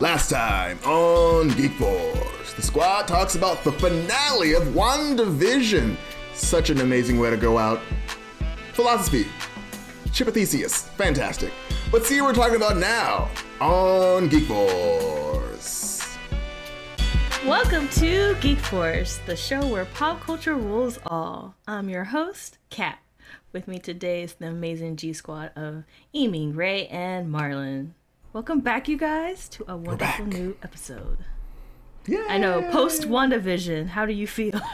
Last time on Geek Force, the squad talks about the finale of WandaVision. Such an amazing way to go out. Philosophy. Chipotheseus. Fantastic. Let's see what we're talking about now on Geek Force. Welcome to Geek Force, the show where pop culture rules all. I'm your host, Kat. With me today is the amazing G Squad of Eaming, Ray, and Marlon. Welcome back, you guys, to a wonderful new episode. Yeah. I know, post WandaVision, how do you feel?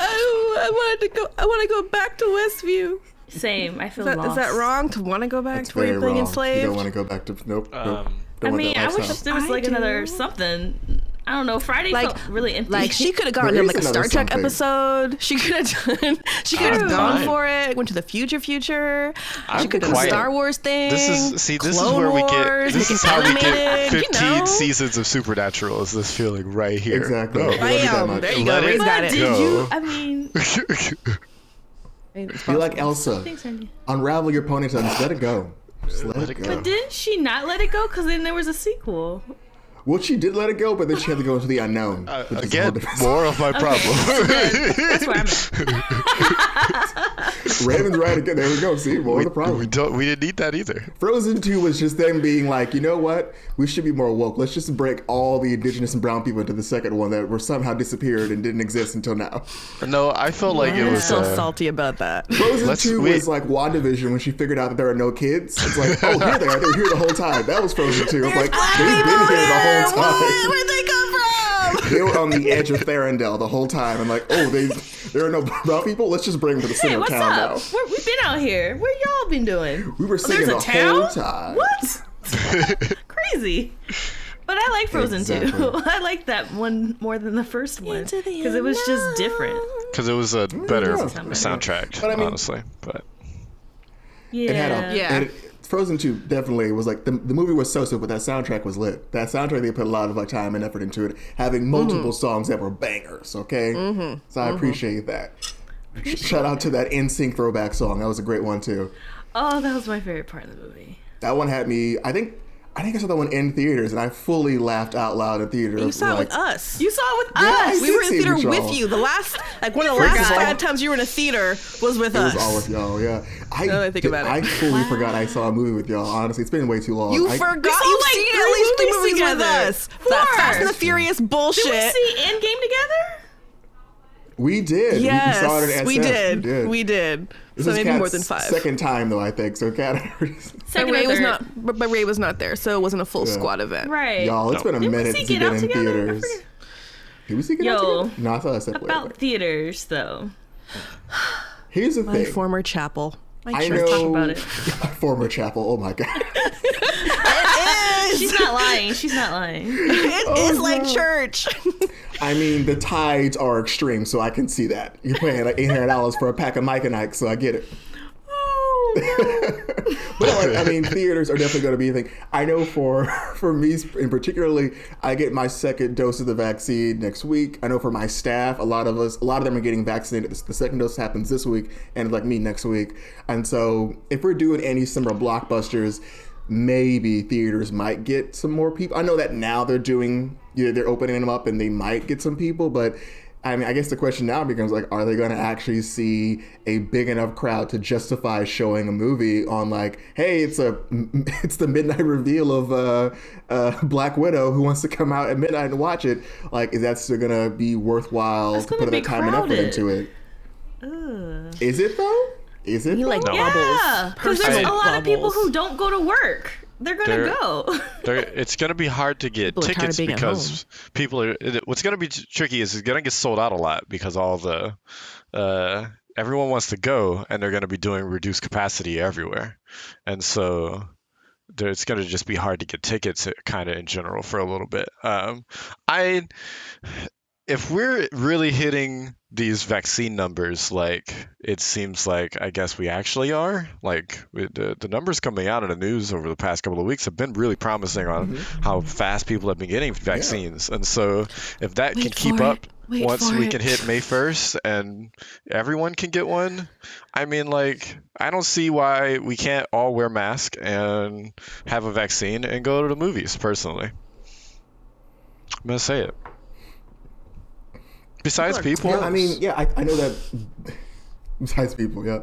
Oh, I wanted to go. I want to go back to Westview. Same, I feel Is that, lost. is that wrong to want to go back That's to where very you're being wrong. You don't want to go back to nope. nope. Um, Don't I mean, I wish there was I like another do. something. I don't know. Friday Like- felt really empty. Like she could have gone There to like a Star Trek something. episode. She could have done. She could have gone for it. Went to the future, future. I'm she could have done a quite- Star Wars thing. This is see. This Clone is where we get. Wars, This is it how we get animated, you 15 know? seasons of Supernatural. Is this feeling right here? Exactly. No. I love you that Bam! much. There you go. Let Ray's got it. did go. you? I mean, It's Be like. Elsa. Unravel your ponytail. Just let it go. Just let, Let it it go. go. Didn't she not let it go? Because then there was a sequel. Well, she did let it go, but then she had to go into the unknown. Uh, which is a whole again, more of my problem. That's where I'm. Raven's right again. There we go. See, more we, of the problem. we don't. We didn't need that either. Frozen 2 was just them being like, you know what? We should be more woke. Let's just break all the indigenous and brown people into the second one that were somehow disappeared and didn't exist until now. No, I felt like it was. still Uh, salty about that. Frozen Let's- 2 wait. was like WandaVision when she figured out that there are no kids. It's like, oh, here they are. They were here the whole time. That was Frozen 2. It's like, they've been here the whole time. Where'd they come from? They were on the edge of Therendel the whole time. And like, oh, they there are no brown people? Let's just bring them to the Hey, center of what's town up? now. We're, we've been out here. Where y'all been doing? We were oh, singing There's the town. whole time. What? Crazy. But I like Frozen Exactly. too. I like that one more than the first one because it was just different. because it was a better yeah. soundtrack, But I mean- honestly. But Yeah. It had a, Yeah. it- Frozen 2 definitely was like the, the movie was so so, but that soundtrack was lit. That soundtrack they put a lot of like time and effort into it, having mm-hmm. multiple songs that were bangers. Okay, mm-hmm. so I mm-hmm. appreciate that. Shout out to that NSYNC throwback song. That was a great one too. oh, that was my favorite part of the movie. That one had me. I think. I think I saw that one in theaters, and I fully laughed out loud in theaters. You saw it like, with us. You saw it with Yeah, us. we were in theater with y'all. with you. The last, like one of the last forgot. five times you were in a theater was with It us. It was all with y'all, yeah. I, Now that I think did- about it. I fully forgot I saw a movie with y'all. Honestly, it's been way too long. You I, forgot. We saw, You've like, seen at least three movies movies with together. us. That Four. Fast and the Furious bullshit. Did we see Endgame together? We did. Yes, we saw it at we SF. did. We did. This So maybe Kat's more than five. Second time though, I think. So Cat, But Second Ray was not. But, but Ray was not there, so it wasn't a full Yeah. squad event. Right. y'all, it's been a Didn't minute see since you've Get been Out in together? Theaters. forget. Did we see Get Out together? No, I thought I said wait, About wait. theaters, though. Here's the My thing. former chapel. My I church. know. Talk about it. former chapel. Oh my god. It is. She's not lying. She's not lying. It oh, is Oh, like no. church. I mean, the tides are extreme, so I can see that. You're paying like eight hundred dollars for a pack of Mike and Ike, so I get it. Oh, But like, I mean, theaters are definitely going to be a thing. I know for for me in particularly, I get my second dose of the vaccine next week. I know for my staff, a lot of us, a lot of them are getting vaccinated. The second dose happens this week, and like me next week. And so, if we're doing any summer blockbusters, maybe theaters might get some more people. I know that now they're doing, you know, they're opening them up, and they might get some people, but. I mean, I guess the question now becomes like, are they going to actually see a big enough crowd to justify showing a movie on like, hey, it's a, it's the midnight reveal of uh, uh, Black Widow who wants to come out at midnight and watch it? Like, is that still going to be worthwhile to put that be time and effort crowded. into it? Ugh. Is it though? Is it? You like though? bubbles. Yeah, because there's a Personal lot of people who don't go to work. They're gonna There- go. there, it's going to be hard to get People are tired of tickets being because people are. it- What's going to be tricky is it's going to get sold out a lot because all the uh, everyone wants to go and they're going to be doing reduced capacity everywhere, and so there, it's going to just be hard to get tickets kind of in general for a little bit. Um, I if we're really hitting these vaccine numbers like it seems like I guess we actually are, like with the, the numbers coming out in the news over the past couple of weeks have been really promising on Mm-hmm. how fast people have been getting vaccines. And so if that can keep for up. Wait once we it. can hit May 1st and everyone can get one, I mean like I don't see why we can't all wear masks and have a vaccine and go to the movies personally. I'm gonna say it. Besides people, Yeah, I mean, yeah, I, I know that. Besides people, yeah,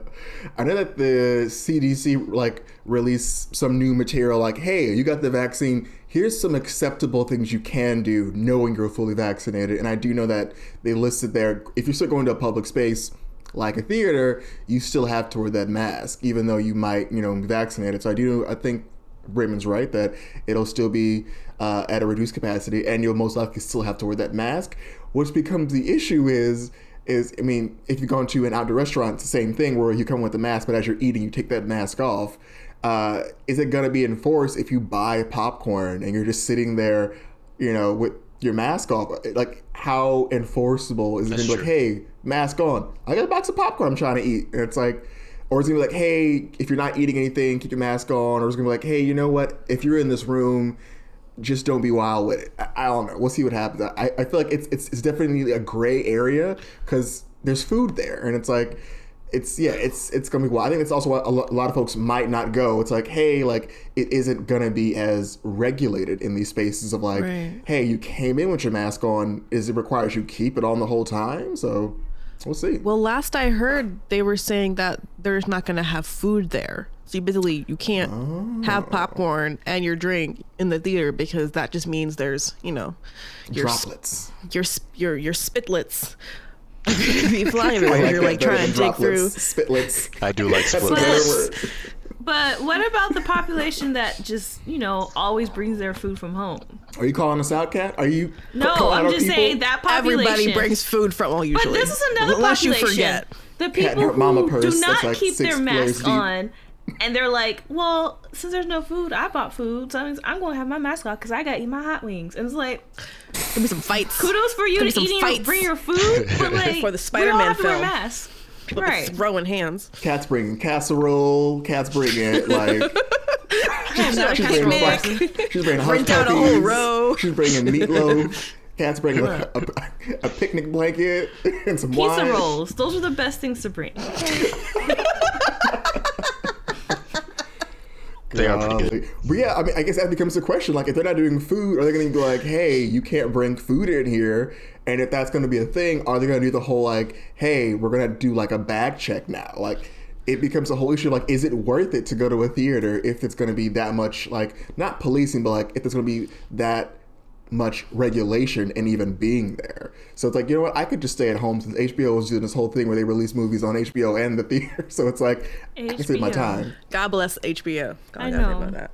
I know that the CDC like released some new material. Like, hey, you got the vaccine. Here's some acceptable things you can do, knowing you're fully vaccinated. And I do know that they listed there. If you're still going to a public space like a theater, you still have to wear that mask, even though you might, you know, be vaccinated. So I do. I think Raymond's right that it'll still be uh, at a reduced capacity, and you'll most likely still have to wear that mask. Which becomes the issue is is I mean, if you go into an outdoor restaurant, it's the same thing where you come with the mask, but as you're eating, you take that mask off. Uh, is it gonna be enforced if you buy popcorn and you're just sitting there, you know, with your mask off? Like, how enforceable is it gonna be? Like, hey, mask on. I got a box of popcorn I'm trying to eat, and it's like. Or it's gonna be like, hey, if you're not eating anything, keep your mask on. Or it's gonna be like, hey, you know what? If you're in this room, just don't be wild with it. I, I don't know. We'll see what happens. I, I feel like it's, it's it's definitely a gray area because there's food there, and it's like it's yeah, it's it's gonna be wild. I think it's also why a lo- a lot of folks might not go. It's like, hey, like it isn't gonna be as regulated in these spaces of like, Right. hey, you came in with your mask on. Is it requires you keep it on the whole time? So we'll see. Well, last I heard, they were saying that there's not going to have food there. So you basically you can't Oh. have popcorn and your drink in the theater because that just means there's you know your s- Droplets. your your your spitlets be flying I everywhere. like You're like trying to dig through. Spitlets. I do like That's a split. better But- But what about the population that just, you know, always brings their food from home? Are you calling us out, Cat? Are you? No, I'm just people? saying that population. Everybody brings food from well But usually. this is another unless population. you forget. The people and her mama who purse do not like keep their layers mask deep. on, and they're like, "Well, since there's no food, I bought food, so I'm going to have my mask off because I got to eat my hot wings." And it's like, Give me some fights. kudos for you Could to some eating fights. bring your food, but like For the we all Spider-Man have film. masks. With Right. Throwing hands. Cat's bringing casserole. Cat's bringing like she's bringing picnic. like, she's bringing hush Rent out a whole puppies. row. She's bringing meatloaf. Cat's bringing a, a, a picnic blanket and some Pizza wine. rolls. Those are the best things to bring. They are pretty good. But yeah, I mean, I guess that becomes the question. Like, if they're not doing food, are they going to be like, "Hey, you can't bring food in here"? And if that's going to be a thing, are they going to do the whole like, "Hey, we're going to do like a bag check now"? Like, it becomes a whole issue. Like, is it worth it to go to a theater if it's going to be that much like not policing, but like if there's going to be that much regulation and even being there. So it's like, you know what? I could just stay at home since HBO was doing this whole thing where they release movies on HBO and the theater. So it's like, I can save my HBO. time. God bless HBO. God I gotta know. About that.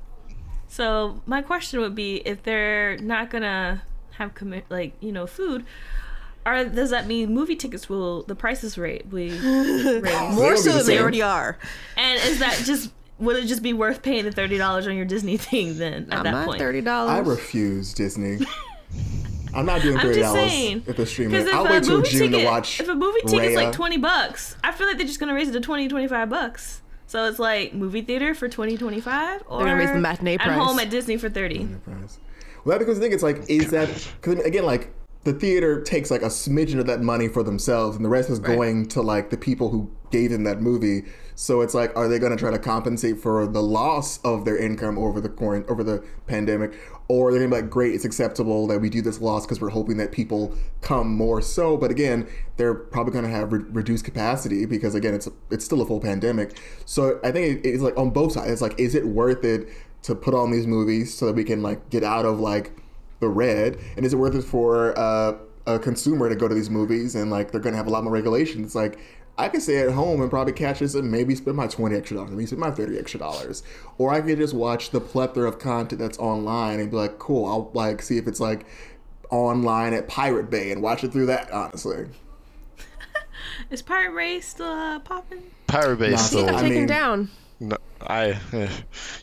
So my question would be, if they're not gonna have commit like you know food, are does that mean movie tickets will the prices rate be raised? More so than they already are. And is that just would it just be worth paying the thirty dollars on your Disney thing then at I'm that not point? thirty I refuse Disney. I'm not doing I'm thirty dollars saying. if they're streaming. If I'll a wait till movie June ticket, to watch. if a movie ticket's Raya. like twenty bucks, I feel like they're just gonna raise it to 20, 25 bucks. So it's like movie theater for 20, 25 or gonna raise the matinee price. at price. home at Disney for thirty. price. Well, that becomes the thing. It's like, is that because again, like the theater takes like a smidgen of that money for themselves, and the rest is going to like the people who gave them that movie. So it's like, are they going to try to compensate for the loss of their income over the quarant- over the pandemic, or they're they going to be like, great, it's acceptable that we do this loss because we're hoping that people come more so. But again, they're probably going to have re- reduced capacity because again, it's it's still a full pandemic. So I think it- it's like on both sides. It's like, is it worth it to put on these movies so that we can like get out of like the red? And is it worth it for uh, a consumer to go to these movies and like they're going to have a lot more regulations? Like I could stay at home and probably catch this and maybe spend my twenty extra dollars, maybe spend my thirty extra dollars, or I could just watch the plethora of content that's online and be like, cool, I'll like see if it's like online at Pirate Bay and watch it through that. Honestly, Is Pirate Bay still uh, popping? Pirate Bay Nah, still. I Taken mean- down. No, I.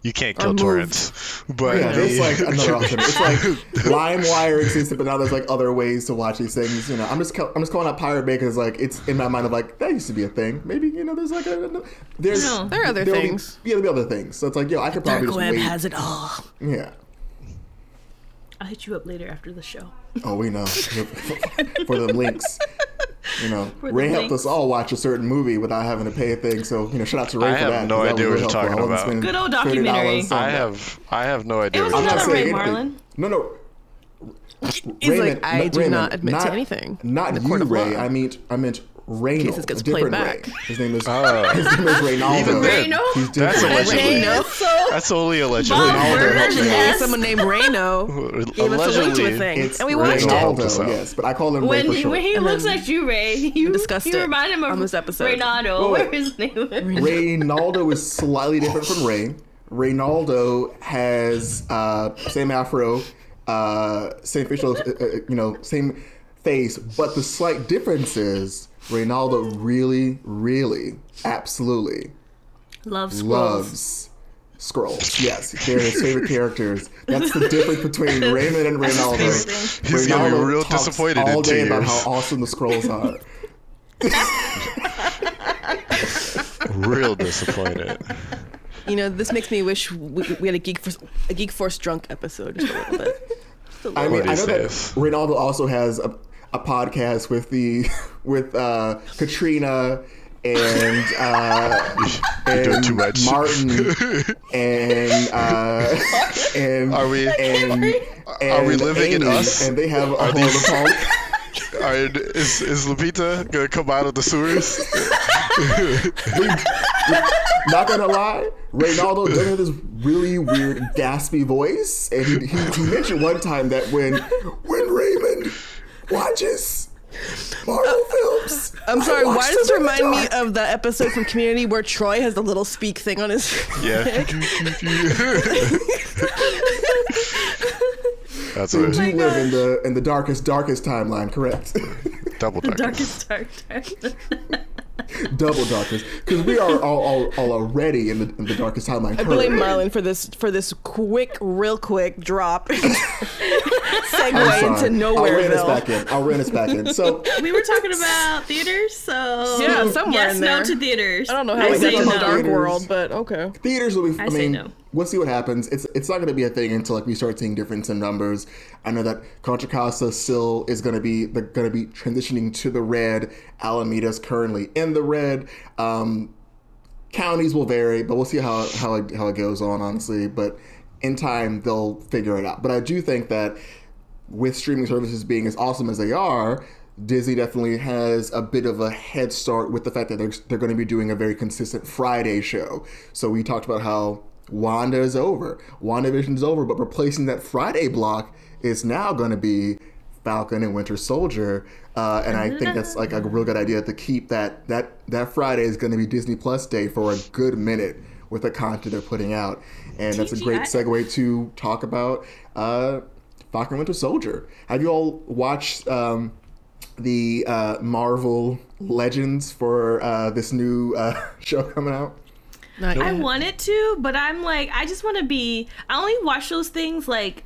you can't kill moved. torrents, but yeah, there's like another option. It's like LimeWire existed, but now there's like other ways to watch these things. You know, I'm just I'm just calling out Pirate Bay because like it's in my mind of like that used to be a thing. Maybe you know there's like a there's No. There are other there'll be- things. yeah, there'll be other things. So it's like yo, I could probably Dark just web wait. has it all. yeah. I'll hit you up later after the show. Oh, we know for the links. You know, Ray helped us all watch a certain movie without having to pay a thing. So you know, shout out to Ray I for have that. no 'cause that idea what you're helpful. Talking about. Good old $30 documentary. I have I have no idea. It was what I'm not another saying Ray anything. Marlon. No, no. He's like, I do not admit to anything Not in the you, court of Ray. law. I mean, I meant Reynolds. case this gets played back. Ray. His name is Oh. his name is Reynaldo. Even then, Reno? He's that's different. allegedly. Reno? That's only allegedly. Bob Ronaldo Burns helped me out. asked- Someone named Reno gave us a link to a Allegedly. thing, and we watched it. Help us Reynaldo, out. yes, but I call him Ray when for he, short. when he And looks then like you, Ray, you discussed you it remind him of on this episode. Reynaldo, Wait, whatever his name is. Reynaldo is slightly different from Ray. Reynaldo has uh, same afro, uh, same facial, uh, uh, you know, same face, but the slight difference is Reynaldo really, really, absolutely Love scrolls. loves scrolls. Yes, they're his favorite characters. That's the difference between Raymond and That's his Reynaldo. favorite thing. He's gonna be real talks disappointed all in two day about how awesome the scrolls are. Real disappointed. You know, this makes me wish we, we had a geek force, a geek force drunk episode just a little bit. Just a little I mean, I is know that this? Ronaldo also has a, a podcast with the with uh, Katrina and uh, You're doing and too much. Martin and uh, and Are we- and, Are we and living in Amy, us? And they have a Are whole these- talk. All right, is is Lupita gonna come out of the sewers? Not gonna lie, Reynaldo does have this really weird gaspy voice, and he, he, he mentioned one time that when when Raymond watches Marvel uh, films, I'm sorry. watch Why does this them in the remind me of the episode from Community where Troy has the little speak thing on his? Yeah. That's We what do it live in the in the darkest darkest timeline, correct? double The darkness. darkest dark. Double darkest, because we are all, all, all already in the, in the darkest timeline. I blame currently. Marlon for this for this quick, real quick drop I'm segue sorry. into I'll rein us back in. I'll rein us back in. So we were talking about theaters, so Yeah, somewhere yes, in no to theaters. I don't know how I we say got to the no. dark Theaters. world, but okay. theaters will be. I, I say mean, no. we'll see what happens. It's it's not going to be a thing until like we start seeing difference in numbers. I know that Contra Costa still is going to be the going to be transitioning to the red. Alameda's currently in the red. Um, counties will vary, but we'll see how how it, how it goes on. Honestly, but in time they'll figure it out. But I do think that with streaming services being as awesome as they are, Disney definitely has a bit of a head start with the fact that they're, they're going to be doing a very consistent Friday show. So we talked about how Wanda is over, WandaVision is over, but replacing that Friday block is now going to be Falcon and Winter Soldier. Uh, and I think that's like a real good idea to keep that that that Friday is going to be Disney Plus Day for a good minute with the content they're putting out, and that's a great segue to talk about uh, Falcon Winter Soldier. Have you all watched um, the uh, Marvel Legends for uh, this new uh, show coming out? Not I yet. wanted to, but I'm like, I just want to be. I only watch those things like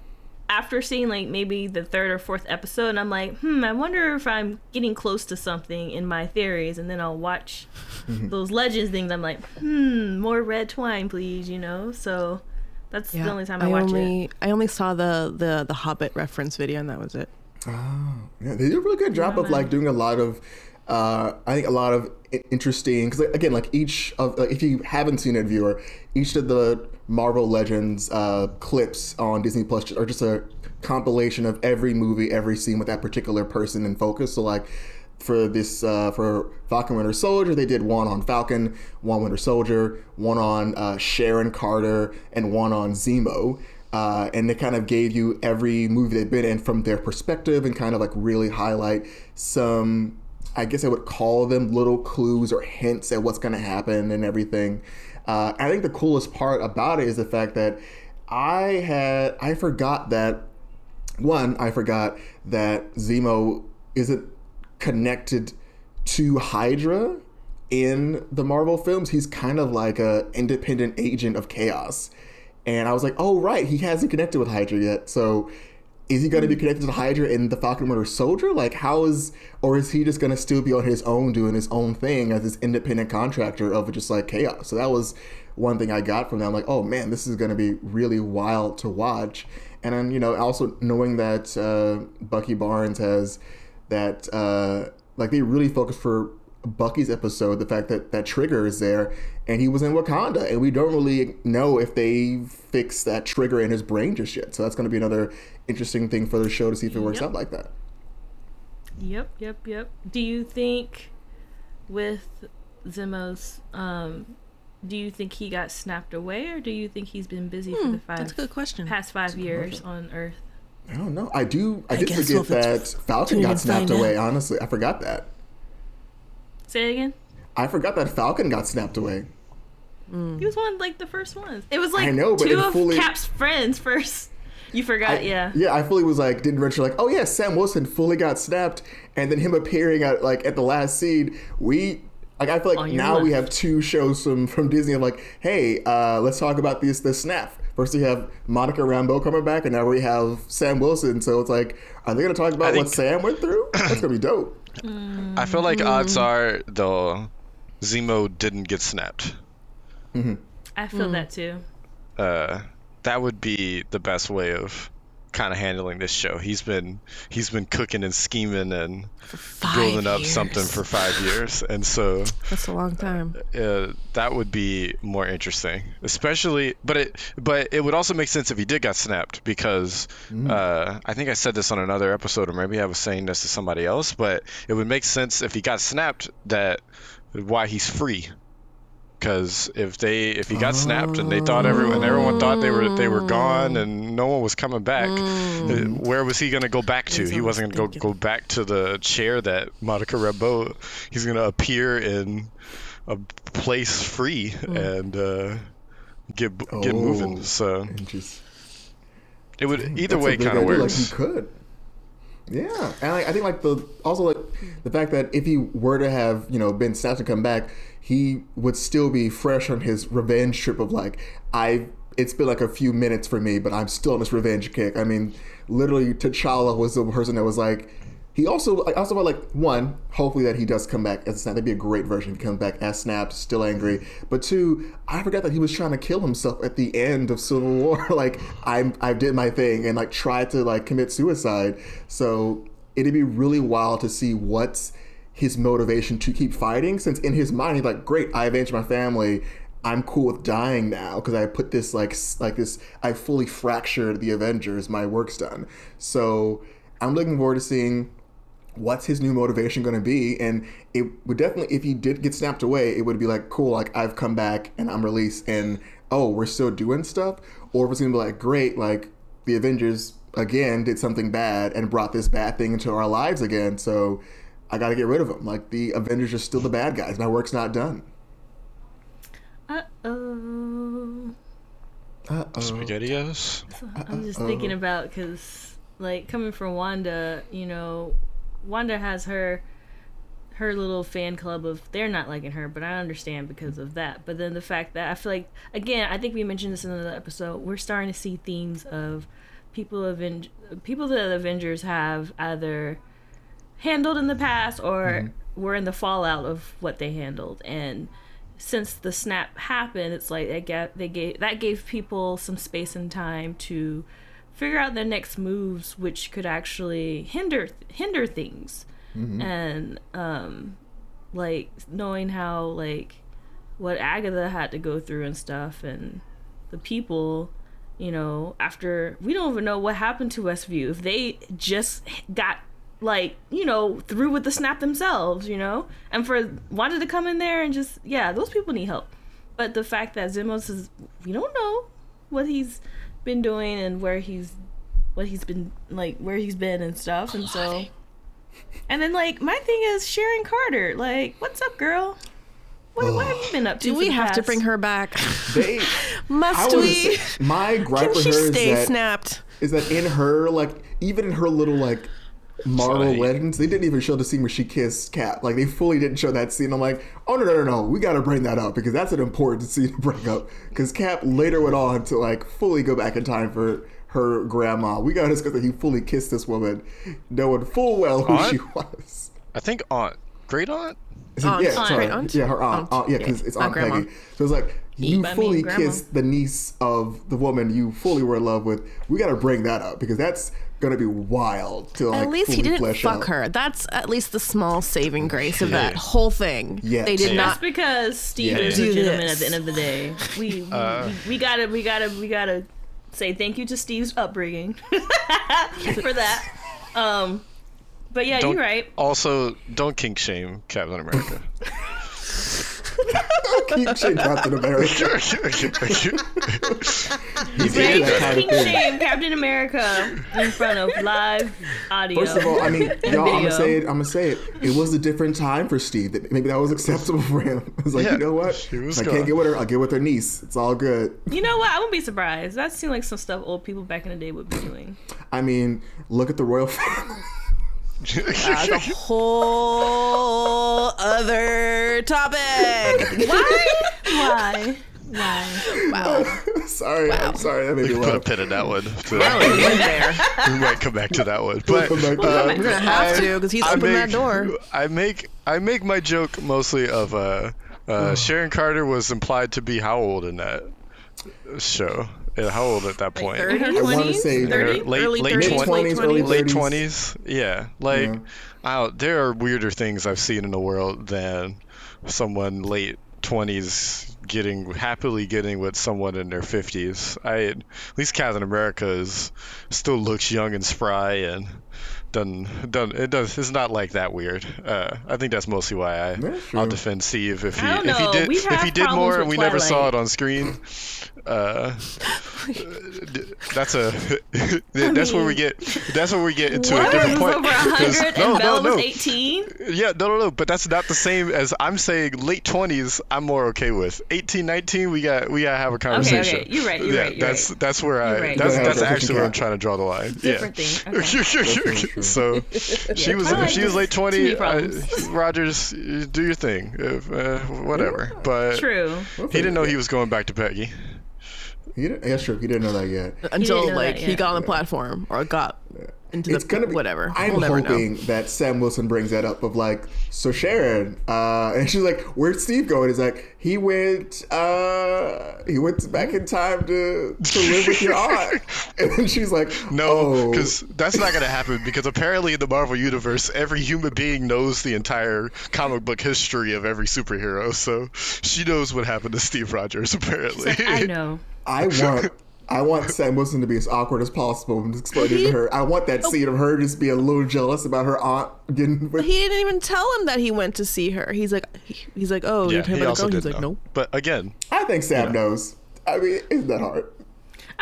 after seeing like maybe the third or fourth episode, and I'm like, hmm, I wonder if I'm getting close to something in my theories, and then I'll watch those legends things. I'm like, hmm, more red twine, please, you know. So that's the only time I, watch it. only I only saw the the the Hobbit reference video, and that was it. Oh, yeah, they do a really good job of like doing a lot of, uh, I think a lot of interesting because again, like each of like, if you haven't seen it, viewer, each of the Marvel Legends uh, clips on Disney Plus are just a compilation of every movie, every scene with that particular person in focus. So like. For this, uh, for Falcon Winter Soldier, they did one on Falcon, one Winter Soldier, one on uh, Sharon Carter, and one on Zemo uh, and they kind of gave you every movie they've been in from their perspective and kind of like really highlight some i guess i would call them little clues or hints at what's going to happen and everything uh, i think the coolest part about it is the fact that i had i forgot that one i forgot that zemo isn't connected to hydra in the Marvel films, he's kind of like a independent agent of chaos. And I was like, oh right, he hasn't connected with Hydra yet. So is he going to be connected to Hydra in the Falcon Winter Soldier? Like, how is, or is he just going to still be on his own doing his own thing as this independent contractor of just like chaos? So that was one thing I got from that. I'm like, oh man, this is going to be really wild to watch. And then, you know, also knowing that uh, Bucky Barnes has that, uh, like, they really focus for Bucky's episode, the fact that that Trigger is there, and he was in Wakanda, and we don't really know if they fix that trigger in his brain just yet. So that's going to be another interesting thing for the show to see if it works Yep. out like that. Yep, yep, yep. Do you think with Zemo's, um, do you think he got snapped away, or do you think he's been busy for the five That's a good question. past five years on Earth? I don't know. I do. I, I did forget we'll that Falcon got snapped find away. Honestly, I forgot that. Say it again. I forgot that Falcon got snapped away. Mm. He was one of like the first ones. It was like I know, but two of fully- Cap's friends first. You forgot, I- yeah. Yeah, I fully was like, didn't register like, oh yeah, Sam Wilson fully got snapped, and then him appearing at like at the last scene. We like, I feel like oh, your now we have two shows from from Disney. of like, hey, uh, let's talk about this the snap. First we have Monica Rambeau coming back, and now we have Sam Wilson. So it's like, are they gonna talk about what Sam went through? That's gonna be dope. Mm. I feel like odds mm. are though Zemo didn't get snapped. I feel that too. Uh, that would be the best way of kind of handling this show. He's been he's been cooking and scheming and building up years. something for five years, and so That's a long time. uh, that would be more interesting. Especially, but it but it would also make sense if he did got snapped because uh, I think I said this on another episode, or maybe I was saying this to somebody else. But it would make sense if he got snapped that why he's free. Because if they if he got snapped and they thought everyone everyone thought they were they were gone and no one was coming back, uh, where was he gonna go back to? He was wasn't gonna go go back to the chair that Monica Rambeau. He's gonna appear in a place free Hmm. and uh, get get Oh. moving. So just it would either way kind of works. Like he could. Yeah, and I, I think like the also like the fact that if he were to have you know been snapped and come back, he would still be fresh on his revenge trip of like I. It's been like a few minutes for me, but I'm still on this revenge kick. I mean, literally, T'Challa was the person that was like. He also, I also felt like one, hopefully that he does come back as a Snap. That'd be a great version if he comes back as Snapped, still angry. But two, I forgot that he was trying to kill himself at the end of Civil War. like I, I did my thing and like tried to like commit suicide. So it'd be really wild to see what's his motivation to keep fighting. Since in his mind he's like, great, I avenged my family. I'm cool with dying now because I put this like like this. I fully fractured the Avengers. My work's done. So I'm looking forward to seeing what's his new motivation going to be and it would definitely if he did get snapped away it would be like cool like i've come back and i'm released and oh we're still doing stuff or if it's going to be like great like the avengers again did something bad and brought this bad thing into our lives again so i got to get rid of them like the avengers are still the bad guys my work's not done Uh oh. Uh-oh. Spaghettios. I'm just thinking about because, like, coming from Wanda, you know, Wanda has her her little fan club of they're not liking her, but I understand because of that. But then the fact that I feel like again, I think we mentioned this in another episode. We're starting to see themes of people Aven- people that the Avengers have either handled in the past or mm-hmm. were in the fallout of what they handled and since the snap happened it's like they get they gave that gave people some space and time to figure out their next moves which could actually hinder hinder things. And um like knowing how like what agatha had to go through and stuff and the people you know after we don't even know what happened to westview. If they just got like you know through with the snap themselves you know? And for wanted to come in there and just yeah those people need help. But the fact that zemo's is we don't know what he's been doing and where he's what he's been like where he's been and stuff and so and then like my thing is sharon carter like what's up girl what, what have you been up to Do we the have to bring her back? they Must would we? my gripe Can with she her is stay that snapped? is that in her like even in her little like Marvel Sorry. Legends, they didn't even show the scene where she kissed Cap. Like they fully didn't show that scene. I'm like, oh no no no no, we got to bring that up because that's an important scene to bring up. Because Cap later went on to like fully go back in time for her grandma. We got to discuss that he fully kissed this woman, knowing full well who Aunt? she was. I think aunt, great aunt. Is it- Aunt. yeah, Aunt. sorry. Great aunt? Yeah, her aunt. Aunt. aunt yeah, Yeah, because it's not Aunt grandma. Peggy. So it's like you I mean, fully kissed the niece of the woman you fully were in love with. We got to bring that up because that's gonna be wild to like At least he didn't fuck out. her. That's at least the small saving grace of Yeah. that whole thing. Yeah, They did Yeah. not. Just because Steve Yeah. is Do legitimate this. at the end of the day, we we, Uh. we we gotta we gotta we gotta say thank you to Steve's upbringing for that. Um, but yeah, Don't- you're right. Also, don't kink shame Captain America. Keep shit Captain America. He's Ray into that just kind of king thing. shame Captain America in front of live audio. First of all, I mean, y'all, I'm gonna say it. I'm gonna say it. It was a different time for Steve. That maybe that was acceptable for him. It's like, Yeah, you know what? she was If I can't get with her. I'll get with her niece. It's all good. You know what? I wouldn't be surprised. That seemed like some stuff old people back in the day would be doing. I mean, look at the royal family. That's a whole other topic. Why? Why? Why? wow. sorry, I'm sorry. That made me Put a pin in that one. So We went there. we might come back to that one. But come back to uh. We're gonna have I- to because he's I opened that door. I make I make my joke mostly of uh, uh, Sharon Carter was implied to be how old in that show? Yeah, how old at that point? 30? Her I wanna say- 30? Late- early late 30s, 20s, late early 20s. late twenties. Yeah, like Yeah. I there are weirder things I've seen in the world than someone late twenties getting happily getting with someone in their fifties. I at least Captain America is still looks young and spry and doesn't doesn't it does it's not like that weird. Uh, I think that's mostly why I I'll defend Steve if he if he did if he did more and with we never saw it on screen. Uh, that's a that's where we get that's where we get into What? a different point. over 'Cause- 100 no, and Bella no, no. was 18? Yeah, no, no, no, but that's not the same as I'm saying late 20s, I'm more okay with. 18, 19, we got we got to have a conversation. okay, you're right, you're yeah, right, you're that's right. that's where I right. that's that's actually where I'm trying to draw the line. Different yeah. thing. Okay. So she was Twilight if she was late 20, uh. Rogers do your thing. If, uh, whatever. But True. he didn't know he was going back to Peggy. He didn't, yeah, sure. He didn't know that yet. Until know like that he yet. got on the platform or got into It's the gonna be whatever. I'm we'll hoping know. that Sam Wilson brings that up of like, so Sharon, uh, and she's like, "Where's Steve going?" He's like, "He went, uh, he went back in time to to live with your aunt," and then she's like, No, oh. because that's not going to happen. Because apparently in the Marvel universe, every human being knows the entire comic book history of every superhero. So she knows what happened to Steve Rogers. Apparently, Like, I know. I want." I want Sam Wilson to be as awkward as possible and explain it to her. I want that oh. scene of her just be a little jealous about her aunt getting with He didn't even tell him that he went to see her. He's like, he's like, oh, yeah, you're talking he about also a girl. He's did like, know. nope. But again, I think Sam knows. I mean, isn't that hard?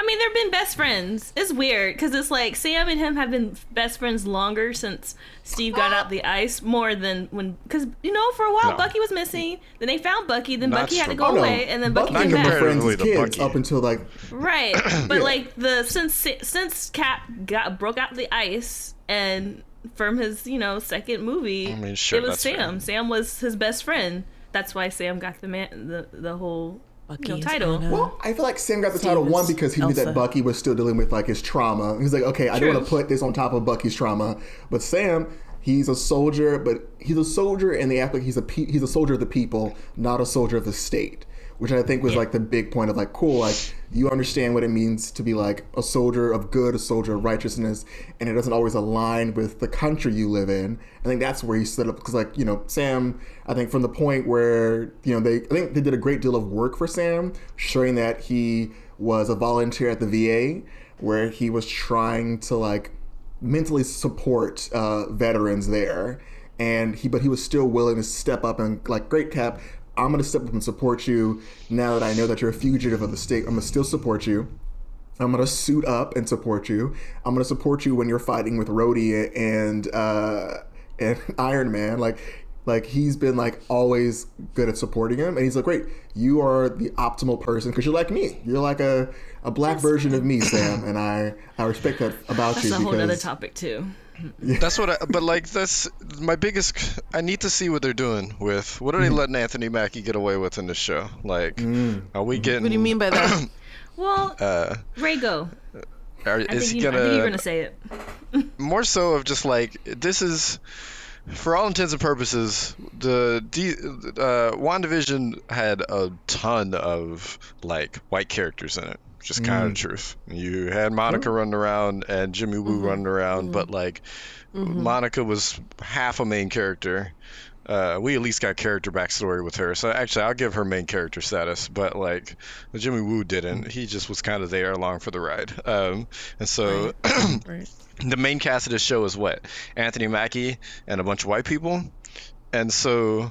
I mean, they've been best friends. It's weird because it's like Sam and him have been best friends longer since Steve got out the ice more than when. Because, you know, for a while, No. Bucky was missing. Then they found Bucky. Then Not Bucky had to go Oh, no. away. And then Bucky Bucky came and back. her friends as kids Bucky. up until like Right, but Yeah. like the since since Cap got broke out the ice and from his you know second movie, I mean, sure, it was that's fair. Sam. Sam was his best friend. That's why Sam got the man the the whole you know, Bucky's title. Anna. Well, I feel like Sam got the Steve title one because he knew Elsa. that Bucky was still dealing with like his trauma. He's like, okay, I don't want to put this on top of Bucky's trauma. But Sam, he's a soldier, but he's a soldier in the act like he's a pe- he's a soldier of the people, not a soldier of the state. Which I think was like the big point of like, cool, like you understand what it means to be like a soldier of good, a soldier of righteousness, and it doesn't always align with the country you live in. I think that's where he stood up because, like, you know, Sam. I think from the point where you know they, I think they did a great deal of work for Sam, showing that he was a volunteer at the VA, where he was trying to like mentally support uh, veterans there, and he but he was still willing to step up and like, great Cap. I'm gonna step up and support you now that I know that you're a fugitive of the state. I'm gonna still support you. I'm gonna suit up and support you. I'm gonna support you when you're fighting with Rhodey and uh, and Iron Man. Like, like he's been like always good at supporting him, and he's like, great, you are the optimal person because you're like me. You're like a, a black version of me, Sam, and I I respect that about That's you that's a whole other topic too. That's what. I, but like that's my biggest. I need to see what they're doing with. What are they letting Anthony Mackie get away with in this show? Like, are we getting? What do you mean by that? Well, Uh, Ray, go. are, is he you, gonna? I think you're gonna say it. more so of just like this is for all intents and purposes, the D, uh, WandaVision had a ton of like white characters in it, is kind of the truth. You had Monica running around and Jimmy Woo running around, but like Monica was half a main character. Uh, we at least got character backstory with her, so actually I'll give her main character status. But like Jimmy Woo didn't; he just was kind of there along for the ride. Um, and so Right. the main cast of this show is what Anthony Mackie and a bunch of white people, and so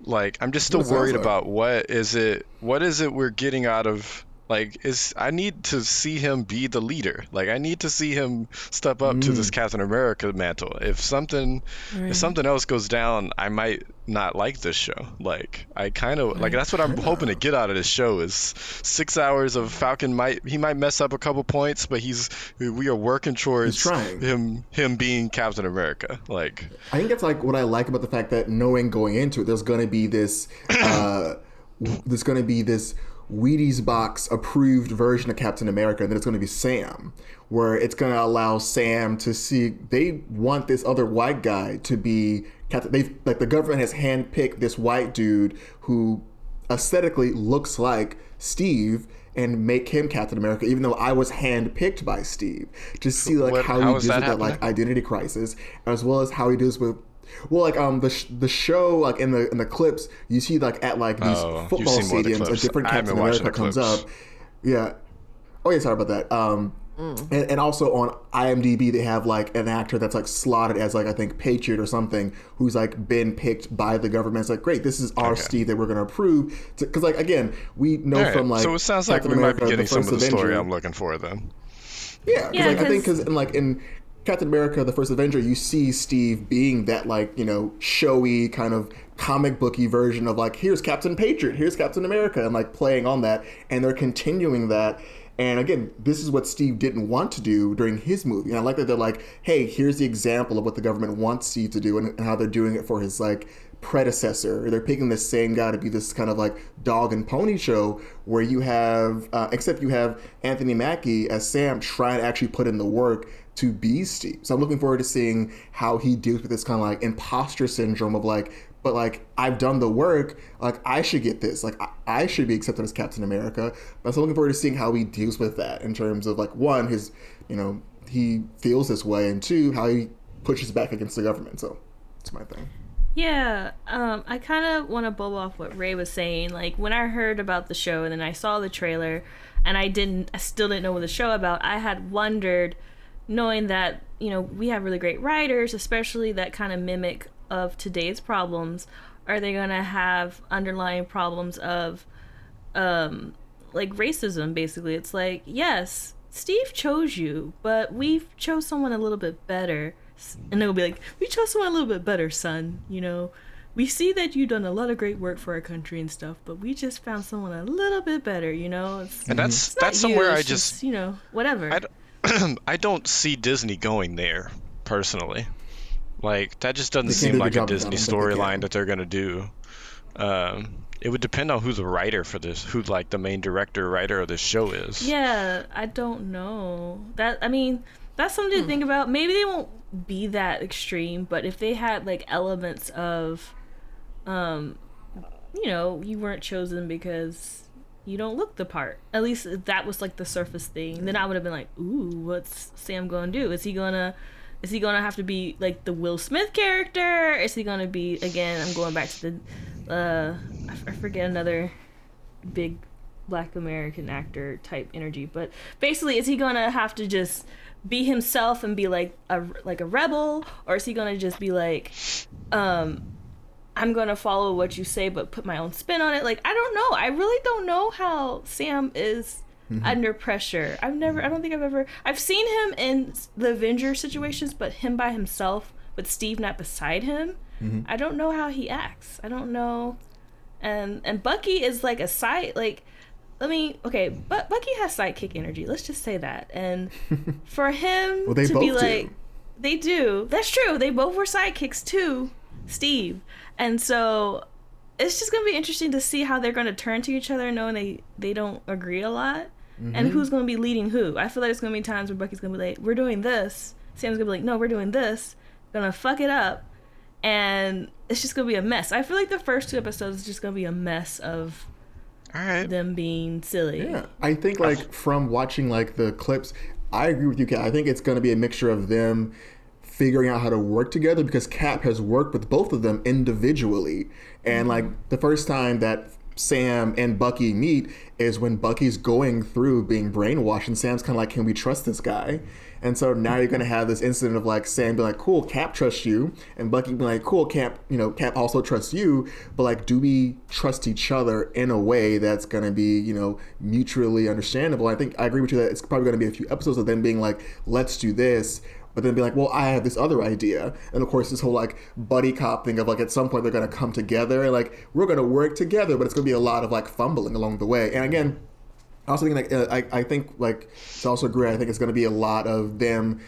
like I'm just still What it sounds worried like. about what is it what is it we're getting out of like is I need to see him be the leader. Like I need to see him step up to Mm. this Captain America mantle. If something Right. if something else goes down I might not like this show. Like I kind of like that's what I'm hoping to get out of this show is six hours of Falcon might he might mess up a couple points but he's we are working towards him him being Captain America. Like I think that's like what I like about the fact that knowing going into it, there's going to be this, uh, there's going to be this Wheaties box approved version of Captain America, and then it's going to be Sam, where it's going to allow Sam to see they want this other white guy to be Captain. They like the government has handpicked this white dude who aesthetically looks like Steve. And make him Captain America, even though I was handpicked by Steve, to see like What- how, how he deals that with that like identity crisis, as well as how he deals with. Well, like um the sh- the show like in the in the clips you see like at like these Oh, football seen the stadiums a different I haven't Captain America comes up. Yeah. Oh yeah, sorry about that. Um, Mm. and, and also on IMDb they have like an actor that's like slotted as like I think Patriot or something who's like been picked by the government. It's like great, this is our Okay. Steve that we're gonna approve because like again we know All right, from like so it sounds like Captain we might be the getting some of First the story I'm looking for then yeah, 'cause, Yeah, like, I think 'cause- because in like in Captain America: The First Avenger, you see Steve being that like you know showy kind of comic booky version of like here's Captain Patriot, here's Captain America, and like playing on that, and they're continuing that. And again, this is what Steve didn't want to do during his movie, and I like that they're like, hey, here's the example of what the government wants Steve to do, and, and how they're doing it for his like predecessor. They're picking the same guy to be this kind of like dog and pony show where you have, uh, except you have Anthony Mackie as Sam trying to actually put in the work to be Steve. So I'm looking forward to seeing how he deals with this kind of like imposter syndrome of like, but like I've done the work, like I should get this, like I, I should be accepted as Captain America. But I'm looking forward to seeing how he deals with that in terms of like one, his, you know, he feels this way, and two, how he pushes back against the government. So it's my thing. Yeah, um, I kind of want to bubble off what Ray was saying. Like when I heard about the show and then I saw the trailer, and I didn't, I still didn't know what the show about. I had wondered, knowing that you know we have really great writers, especially that kind of mimic of today's problems. Are they gonna have underlying problems of, um, like racism? Basically, it's like yes, Steve chose you, but we chose someone a little bit better. And they'll be like, we chose someone a little bit better, son. You know, we see that you've done a lot of great work for our country and stuff, but we just found someone a little bit better. You know, it's, and that's it's that's you, somewhere I it's just you know whatever. I don't, I don't see Disney going there personally. Like that just doesn't seem do like a job of that. I Disney don't think they storyline that they're gonna do. Um, it would depend on who the writer for this, who like the main director writer of this show is. Yeah, I don't know. That I mean, that's something to think about. Maybe they won't be that extreme, but if they had like elements of um you know, you weren't chosen because you don't look the part. At least that was like the surface thing. Then I would have been like, "Ooh, what's Sam to do? Is he to is he to have to be like the Will Smith character? Is he to be again, I'm going back to the uh I forget another big black american actor type energy but basically is he gonna have to just be himself and be like a like a rebel or is he gonna just be like um i'm gonna follow what you say but put my own spin on it like i don't know i really don't know how sam is mm-hmm. under pressure i've never i don't think i've ever i've seen him in the avenger situations but him by himself with steve not beside him mm-hmm. i don't know how he acts i don't know and and Bucky is like a side like Let me okay, but Bucky has sidekick energy. Let's just say that. And for him Well, they to be do. like they do. That's true. They both were sidekicks too, Steve. And so it's just going to be interesting to see how they're going to turn to each other knowing they they don't agree a lot. Mm-hmm. And who's going to be leading who? I feel like it's going to be times where Bucky's going to be like, "We're doing this." Sam's going to be like, "No, we're doing this." Going to fuck it up and it's just gonna be a mess. I feel like the first two episodes is just gonna be a mess of All right. them being silly. Yeah, I think like from watching like the clips, I agree with you, Kat. I think it's going to be a mixture of them figuring out how to work together because Cap has worked with both of them individually, and like mm-hmm. the first time that Sam and Bucky meet is when Bucky's going through being brainwashed, and Sam's kind of like, "Can we trust this guy?" And so now you're gonna have this incident of like Sam being like, "Cool, Cap trusts you," and Bucky being like, "Cool, Cap, you know, Cap also trusts you." But like, do we trust each other in a way that's gonna be, you know, mutually understandable? I think I agree with you that it's probably gonna be a few episodes of them being like, "Let's do this." But then be like, well, I have this other idea, and of course, this whole like buddy cop thing of like at some point they're gonna come together and like we're gonna work together, but it's gonna be a lot of like fumbling along the way. And again, I also think like uh, I, I think like to also agree. I think it's going to be a lot of them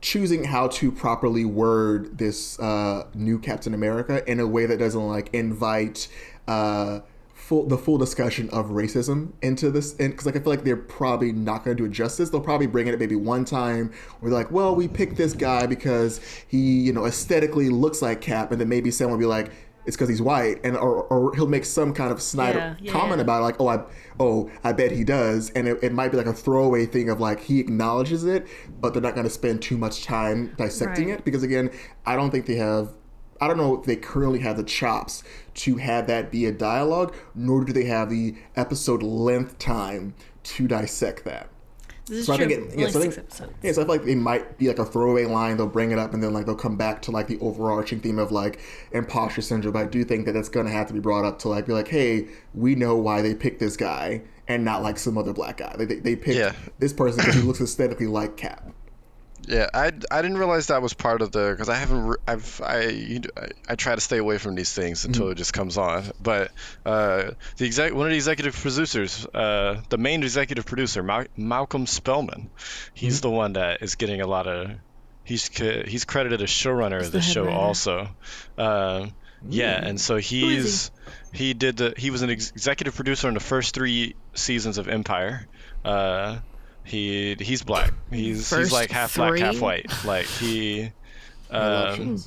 choosing how to properly word this uh, new Captain America in a way that doesn't like invite uh, full the full discussion of racism into this. And because like I feel like they're probably not going to do it justice. They'll probably bring it maybe one time where they're like, well, we picked this guy because he you know aesthetically looks like Cap, and then maybe someone will be like. It's because he's white, and or, or he'll make some kind of snide Yeah, yeah, comment yeah. about it, like, oh, I, oh, I bet he does, and it, it might be like a throwaway thing of like he acknowledges it, but they're not going to spend too much time dissecting Right. it because again, I don't think they have. I don't know if they currently have the chops to have that be a dialogue, nor do they have the episode length time to dissect that. This is So I true. think it, yeah, so I think, episodes. yeah, so I feel like it might be like a throwaway line. They'll bring it up and then like they'll come back to like the overarching theme of like imposter syndrome. But I do think that it's gonna have to be brought up to like be like, hey, we know why they picked this guy and not like some other black guy. They they, they picked Yeah. this person because he looks aesthetically like Cap. Yeah, I, I didn't realize that was part of the because I haven't I've I, I try to stay away from these things until it just comes on. But uh, the exec one of the executive producers, uh, the main executive producer, Mal- Malcolm Spellman, he's the one that is getting a lot of. He's he's credited as showrunner of the show writer. also. Uh, yeah, and so he's he did the he was an ex- executive producer on the first three seasons of Empire. Uh, he he's black. He's he's like half black, half white. Like he um,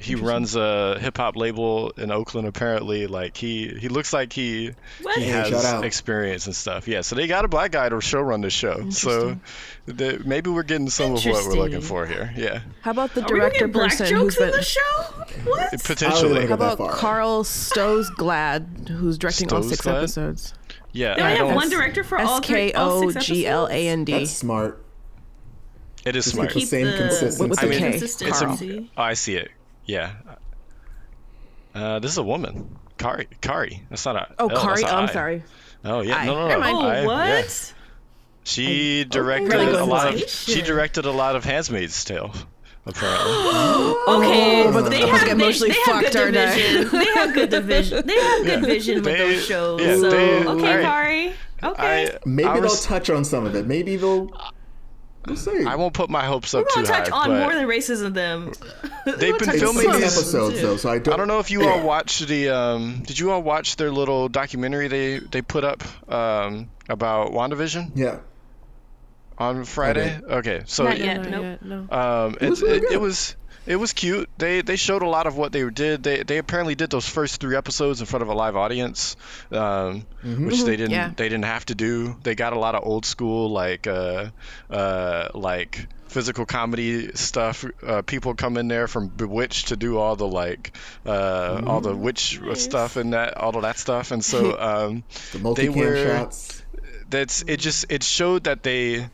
he runs a hip hop label in Oakland. Apparently, like he he looks like he What? he has shout experience and stuff. Yeah, so they got a black guy to show run the show. So the, maybe we're getting some of what we're looking for here. Yeah, How about the Are we gonna director get black person jokes who's in been? the show? What? potentially. How about Carl Carl Skogland, who's directing all six Skogland? episodes? Yeah, They I only have one director for all S three, all O six G L A N D. That's smart. It is Just smart. keep the same consistency. With I the mean, K. consistency. Oh, I see it. Yeah. Uh, this is a woman. Kari. Kari. That's not a. Oh, L, Kari. that's Oh, a I'm I. sorry. Oh yeah. I. No, no, no. Never. Oh, I- what? yeah. She directed Really a lot of. She directed a lot of *Handmaid's Tale*. Apparently. Okay, Oh, but they have, getting they, emotionally they have good aren't division. They have good division. They have good Yeah. vision with those shows. yeah, so they- okay, alright. Kari. Okay. I, Maybe I, they'll touch on some of it. Maybe they'll. We'll see. I won't put my hopes We're up too gonna touch high, on but more than racism. Them. They've been filming six these- episodes though, so I don't. I don't know if you all watched the. Um, did you all watch their little documentary they they put up um, about WandaVision Yeah. On Friday? Okay, so Not yet. No, Nope. yeah, no. Um, it, was really it, it was it was cute. They they showed a lot of what they did. They they apparently did those first three episodes in front of a live audience, um, which they didn't Yeah. they didn't have to do. They got a lot of old school like uh, uh, like physical comedy stuff. Uh, people come in there from Bewitched to do all the like uh, all the witch stuff and that all of that stuff. And so um, The multi-cam were- shots. that's it just it showed that they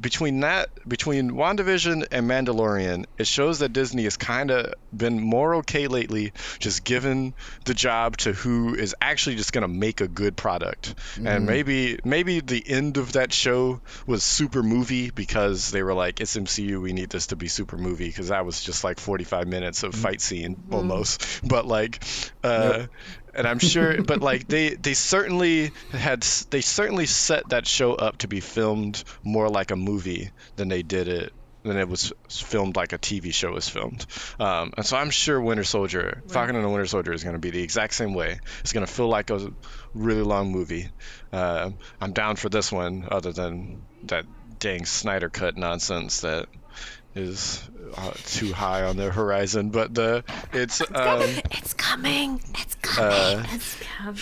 between that between WandaVision and Mandalorian it shows that Disney has kind of been more okay lately just giving the job to who is actually just going to make a good product. And mm-hmm. maybe maybe the end of that show was super movie because they were like it's MCU we need this to be super movie because that was just like 45 minutes of mm-hmm. fight scene mm-hmm. almost. But like uh and I'm sure, but like they they certainly had they certainly set that show up to be filmed more like a movie than they did it than it was filmed like a TV show was filmed. Um, and so I'm sure Winter Soldier, Falcon and the Winter Soldier is going to be the exact same way. It's going to feel like a really long movie. Uh, I'm down for this one, other than that dang Snyder cut nonsense that is uh, too high on the horizon, but the it's um It's coming. It's uh It's com-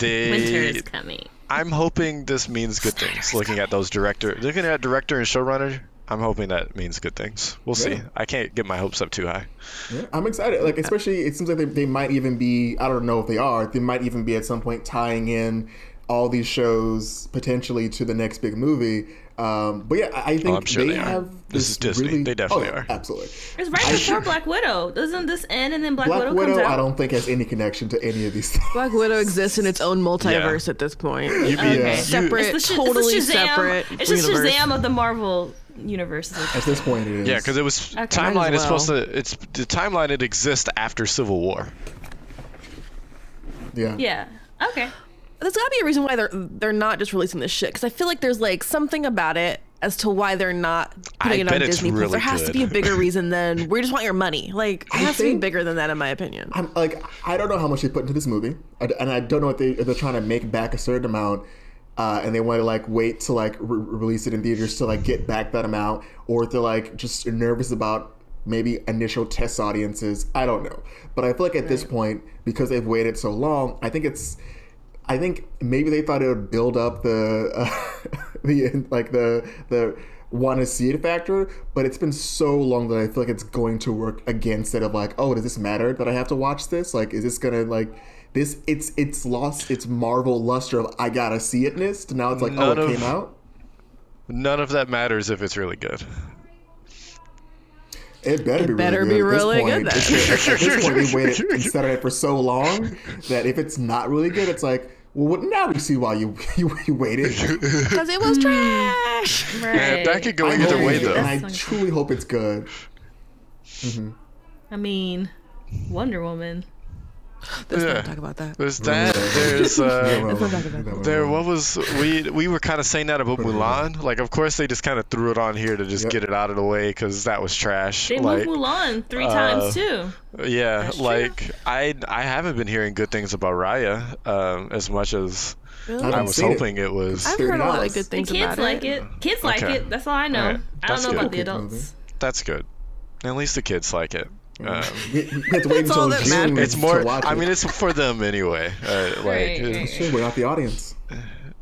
Winter is coming. I'm hoping this means good things. Looking at those director, looking at director and showrunner, I'm hoping that means good things. We'll see. I can't get my hopes up too high. Yeah, I'm excited. Like, especially, it seems like they, they might even be, I don't know if they are, they might even be at some point tying in all these shows potentially to the next big movie. Um, but yeah, I I think I'm sure they, they have This is Disney. Really, They definitely oh, yeah, are. Absolutely. It's right before Black Widow. Doesn't this end and then Black, Black Widow, Widow, comes out? Black Widow, I don't think has any connection to any of these things. Black Widow exists in its own multiverse at this point. You be, Okay. you- Separate, It's the, sh- totally it's Shazam. separate. It's just universe. Shazam of the Marvel universe. At this point, it is. Yeah, because it was Okay. timeline Might is supposed to. It's the timeline. It exists after Civil War. yeah. Yeah. Okay. There's gotta be a reason why they're they're not just releasing this shit. Because I feel like there's like something about it as to why they're not putting I it on it's Disney Plus. There has to be a bigger reason than we just want your money. Like it I has to be bigger than that, in my opinion. I'm like, I don't know how much they put into this movie, I- and I don't know if they if they're trying to make back a certain amount, uh, and they want to like wait to like re- release it in theaters to like get back that amount, or if they're like just nervous about maybe initial test audiences. I don't know, but I feel like at this point, because they've waited so long, I think it's. I think maybe they thought it would build up the uh, the like the the want to see it factor, but it's been so long that I feel like it's going to work against it. Of like, oh, does this matter that I have to watch this? Like, is this gonna like this? It's it's lost its Marvel luster of I gotta see itness. To now it's like, oh, None it of- came out. None of that matters if it's really good. It better be better really be good. really at good this then. point. It's- at this point, we've waited and set it for so long that if it's not really good, it's like, well, what, now we see why you you, you waited. Because it was trash. Yeah, Right. that could go I'm either way though. and I That's truly hope it's good. Mm-hmm. I mean, Wonder Woman. Let's Yeah. not talk about that. There's that. There's uh. not talk that. There, what was we we were kind of saying that about Mulan. Like, of course, they just kind of threw it on here to just Yep. get it out of the way because that was trash. They like, moved Mulan three uh, times too. yeah, That's true. like I I haven't been hearing good things about Raya um, as much as Really? I I was seen it. hoping it, was. I've heard a lot of 30. good The kids about like it. it. Kids like Okay. it. That's all I know. Alright. I don't know good. about the adults. That's good. At least the kids like it. Um, We, we have to wait all until that June it's more. I mean, it's for them anyway. Uh, like, Right, uh, right, Sure, we're not the audience.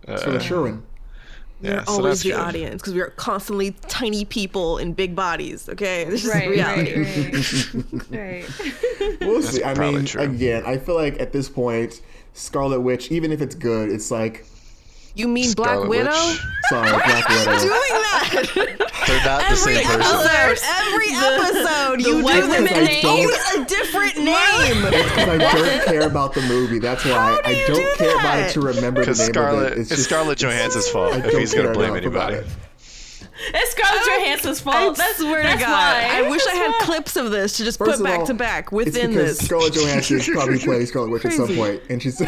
It's for the children. We're yeah, so always that's the good. audience because we're constantly tiny people in big bodies. Okay, this is Right, reality. right, right. right. We'll see. I mean, true. again, I feel like at this point, Scarlet Witch, even if it's good, it's like, You mean Black Scarlet Widow? Witch. sorry, Black Widow. Doing that They're not the every same person. episode. Every episode, you white do women this. name. Always a different name. Because I don't care about the movie. That's why do I don't do care about it to remember the Because name Scarlett, of it. it's, just- Scarlett oh, Johansson's fault I if he's gonna blame anybody. It's Scarlett Johansson's fault. I that's, swear that's to God, why. I wish I had why. clips of this to just First put back all, to back It's within because this. Scarlett Johansson probably playing Scarlet Witch at some point, and she's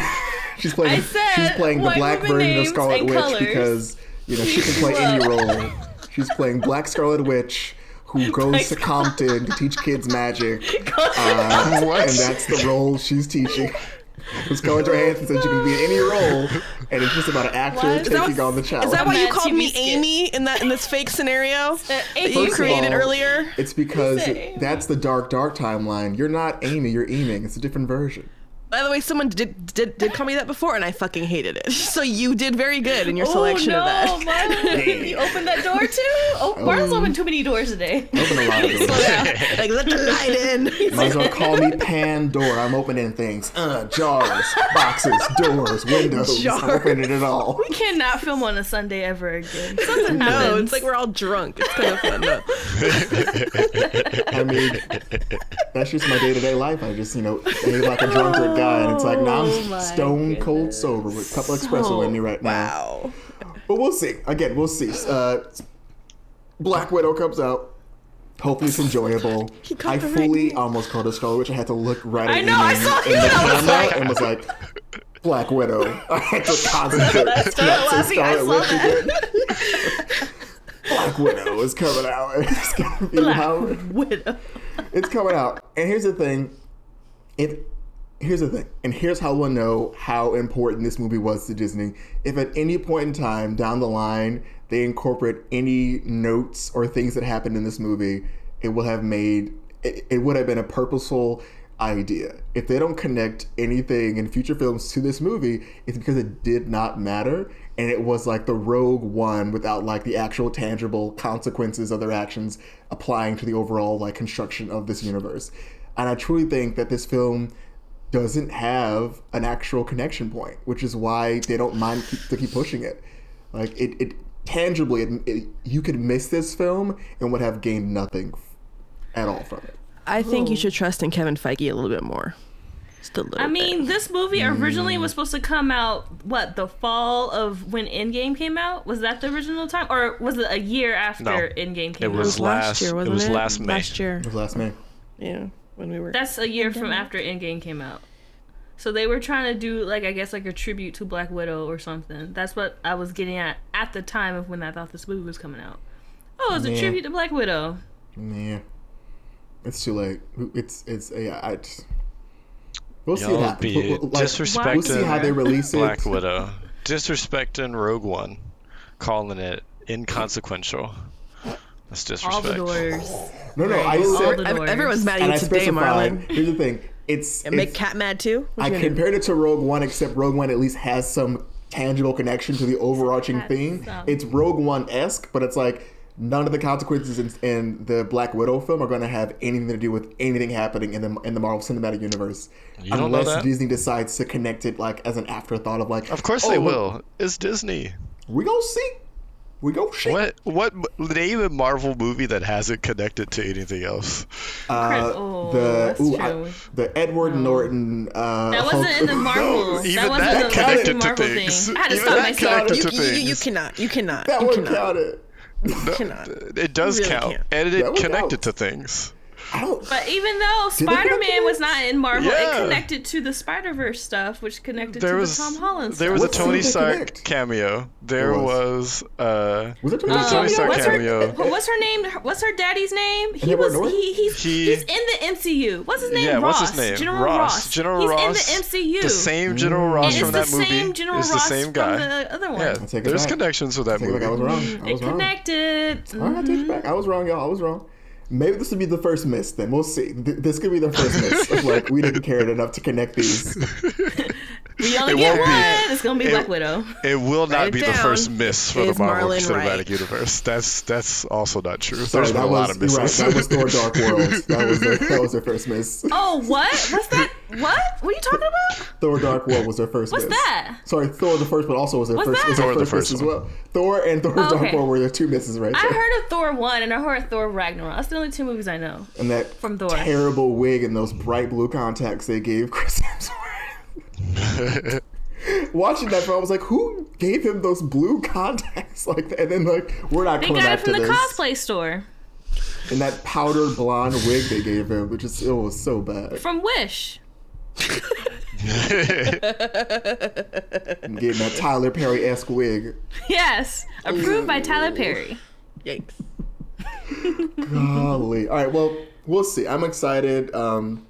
she's playing I said she's playing the black version of Scarlet Witch colors. because you know she can play any role. She's playing Black Scarlet Witch who goes to Compton to teach kids magic, uh, and that's the role she's teaching. Scarlett Johansson said she can be in any role, and it's just about an actor What? Is that taking what- on the challenge. Is that why you Mad called me skit. Amy in that in this fake scenario that you created all, earlier? It's because that's the dark, dark timeline. You're not Amy, you're Eaming. It's a different version. By the way, someone did, did did call me that before, and I fucking hated it. So you did very good in your selection oh, no, of that. Marlon, you opened that door too? Oh, Marlon's opened too many doors today. Open a lot of doors. like let the light in. Might as well call me Pandora. I'm opening things. Uh, jars, boxes, doors, windows. I'm opening it all. We cannot film on a Sunday ever again. Something no, happens. it's like we're all drunk. It's kind of fun though. I mean, that's just my day to day life. I just, you know, behave like a drunkard guy, and it's like now Oh I'm my stone cold sober with a couple espresso in me right now. Wow. But we'll see. Again, we'll see. Uh, Black Widow comes out. Hopefully it's enjoyable. I fully almost called a Scarlet Witch. I had to look right at I know, I saw in you, the and I was camera like- and was like, Black Widow. I had to concentrate. I started not laughing. Scarlet Witch again. Black Widow is coming out. It's gonna be Black Widow. it's coming out. And here's the thing: if here's the thing, and here's how we'll know how important this movie was to Disney. If at any point in time down the line they incorporate any notes or things that happened in this movie, it will have made it, it would have been a purposeful idea. If they don't connect anything in future films to this movie, it's because it did not matter and it was like the rogue one without like the actual tangible consequences of their actions applying to the overall like construction of this universe. And I truly think that this film doesn't have an actual connection point, which is why they don't mind keep, to keep pushing it. Like it, it tangibly, it, it, you could miss this film and would have gained nothing at all from it. I think you should trust in Kevin Feige a little bit more. Just a little I mean, bit. this movie originally Mm. was supposed to come out what the fall of when Endgame came out. Was that the original time, or was it a year after No. Endgame came It was out? last- year, it wasn't was last May. Last year, It was last May. yeah, when we were. That's a year from after Endgame came out. So they were trying to do like I guess like a tribute to Black Widow or something. That's what I was getting at at the time of when I thought this movie was coming out. Oh, it's a tribute to Black Widow. Yeah, it's too late. It's it's yeah. I just, we'll see Y'all what happens. be We'll, like, disrespecting we'll see how they release it. Black Widow, disrespecting Rogue One, calling it inconsequential. That's All the doors. No, no, I All said, the doors. Everyone's mad and at I you today, specified. Marlon. Here's the thing. It's, And make it's Cat mad too. What I you gonna do? compared it to Rogue One, except Rogue One at least has some tangible connection to the overarching Has theme. some. It's Rogue One esque, but it's like none of the consequences in, in the Black Widow film are going to have anything to do with anything happening in the in the Marvel Cinematic Universe, You don't know unless that? Disney decides to connect it like as an afterthought of like. Of course oh, they will. It's Disney. We gonna see. We go see. What what name a Marvel movie that hasn't connected to anything else? Uh, Oh, the ooh, I- the Edward Norton. Uh, That wasn't in the Marvel. even that that connected to things. thing. I had to Even stop that myself. connected you, to you, you, you cannot. You cannot. that you one cannot. counted. You cannot. It does really count, can't. and That it connected counts. to things. I don't. But even though Did they connect Spider Man was not in Marvel, Yeah. it connected to the Spider Verse stuff, which connected There to was the Tom Holland there was What a Tony scene did they Stark cameo. There There was, uh Was it Tony there a Tony Stark what's cameo. her what's her name? What's her daddy's name? He was he, he's He- he's in the MCU. What's his name? Yeah, Ross. what's his name? General Ross. Ross. General he's Ross. in the MCU. The same General Ross and from it's that the movie same General is the Ross same guy. from the other one. Yeah, there's back. connections with that movie. I was wrong. I It was wrong. connected. All right, I take it back. I was wrong, y'all. I was wrong. Maybe this would be the first miss. Then we'll see. Th- This could be the first miss. Of like we didn't care enough to connect these. We only It get won't be- one. It's gonna be it- Black Widow. It will not Write it be the first miss for Is the Marvel Marlon Cinematic right? Universe. That's that's also not true. Sorry, There's been that a lot was of you're right. misses. That was Thor: Dark World. That was their, that was their first miss. Oh, what? What's that? What? What are you talking about? Thor: Dark World was their first What's miss. that? Sorry, Thor the first, but also was their What's first. that? Was their Thor the first, miss first as well. Thor and Thor: Oh, Dark okay. World were their two misses right I there. heard of Thor one and I heard of Thor Ragnarok. That's the only two movies I know. and that from Thor. terrible wig and those bright blue contacts they gave Chris Hemsworth. Watching that film, I was like, "Who gave him those blue contacts like that?" And then like, we're not They coming got it from to the this. cosplay store. And that powdered blonde wig they gave him, which is it was so bad. From Wish. And getting that Tyler Perry esque wig. Yes. Approved by Tyler Perry. Yikes. Golly. All right. Well, we'll see. I'm excited um,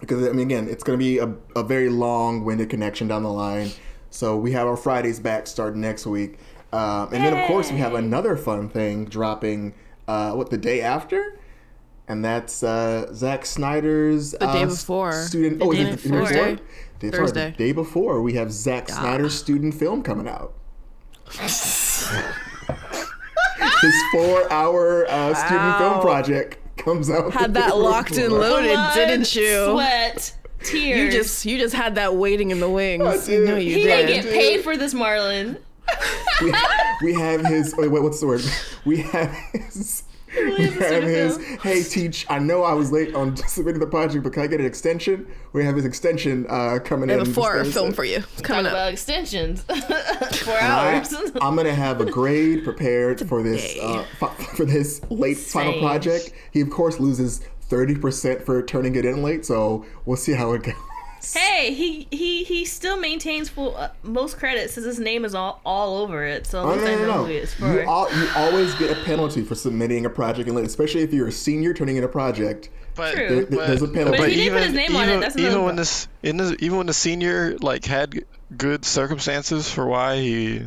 because I mean, again, it's going to be a, a very long-winded connection down the line. So we have our Fridays back starting next week, um, and then of course we have another fun thing dropping. Uh, what the day after? And that's uh, Zack Snyder's the day before. student. The oh, day is it before. Thursday? Day, sorry, Thursday. the day before we have Zack Snyder's student film coming out. His four-hour uh, student film project comes out. Had that locked and loaded, Blood, didn't you? Sweat. Tears. You just you just had that waiting in the wings. I did. No, you He did. didn't get paid for this, Marlon. we, we have his wait, wait what's the word we have his we have his hey teach i know i was late on submitting the project but can i get an extension we have his extension uh coming I in have a this four Thursday. film for you. It's Talk coming up. about extensions. Four I, hours. i'm gonna have a grade prepared for this uh, for this late final project he of course loses 30% for turning it in late so we'll see how it goes Hey, he he he still maintains full uh, most credits since his name is all all over it. So at Oh least no no no! who for. You, al- you always get a penalty for submitting a project, and especially if you're a senior turning in a project. But, True. There, there- there's a penalty. But if he didn't put his name on it, even, that's even when this in the, even when the senior like had good circumstances for why he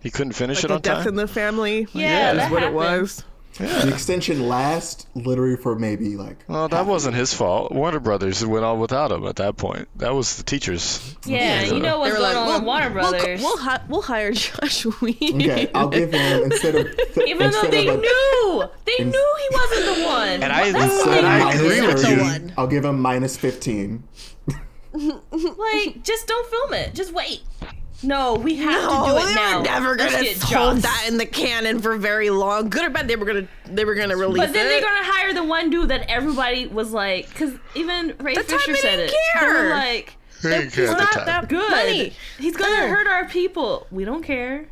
he couldn't finish Like it the on death time. in the family. Yeah, is that what happened. it was. The extension lasts literally for maybe like. Well, that wasn't his fault. Warner Brothers went on without him at that point. That was the teachers. yeah, you know what's They going like, on we'll, with Warner we'll, Brothers. we'll, we'll hire Joss Whedon. Okay, I'll give him instead of Even though they of a, knew, they knew he wasn't the one. And I- That's instead why of And I agree with you. I'll give him minus fifteen. like just don't film it. Just wait. No, we have No, to do it they now. were never Let's gonna get hold Joss. that in the canon for very long. Good or bad, they were gonna they were gonna release it. But then it. they're gonna hire the one dude that everybody was like, because even Ray The Fisher they said didn't it. They were like, They didn't care he's at the not time. that good. Money. He's gonna Yeah. hurt our people. We don't care.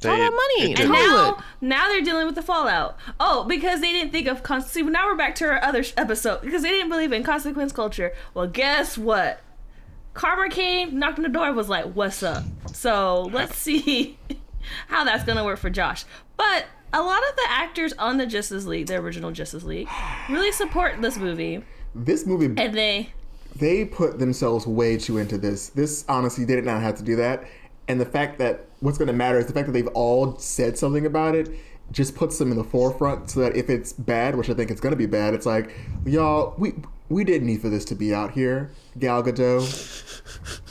They, all that money. And now, now they're dealing with the fallout. Oh, because they didn't think of consequence. see. Now we're back to our other sh- episode because they didn't believe in consequence culture. Well, guess what? Karma came, knocked on the door, was like, "What's up?" So let's see how that's gonna work for Joss. But a lot of the actors on the Justice League, the original Justice League, really support this movie, This movie, and they they put themselves way too into this. This honestly, they did not have to do that. And the fact that what's going to matter is the fact that they've all said something about it just puts them in the forefront so that if it's bad, which I think it's going to be bad, it's like, y'all, we we didn't need for this to be out here. Gal Gadot.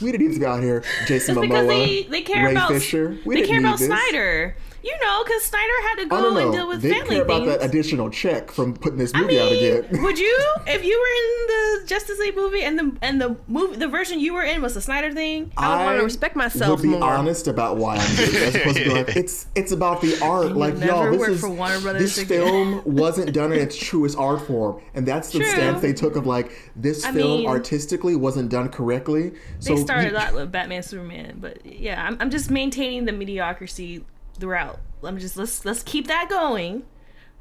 We didn't need to be out here. Jason Just Momoa. they, they care Ray about Fisher. We they didn't care need about this. Snyder. You know, because Snyder had to oh, I go and deal with They family care about things. that additional check from putting this I movie out again. would you if you were in the Justice League movie and the and the movie the version you were in was the Snyder thing? I would wanna respect myself would be more. honest about why I'm doing it. As opposed to be like, it's it's about the art. Like y'all, this is this again. film wasn't done in its truest art form, and that's the True. stance they took of like this I film mean- artistically wasn't done correctly. So They started you- that with Batman Superman, but yeah, I'm, I'm just maintaining the mediocrity throughout. I'm just let's let's keep that going,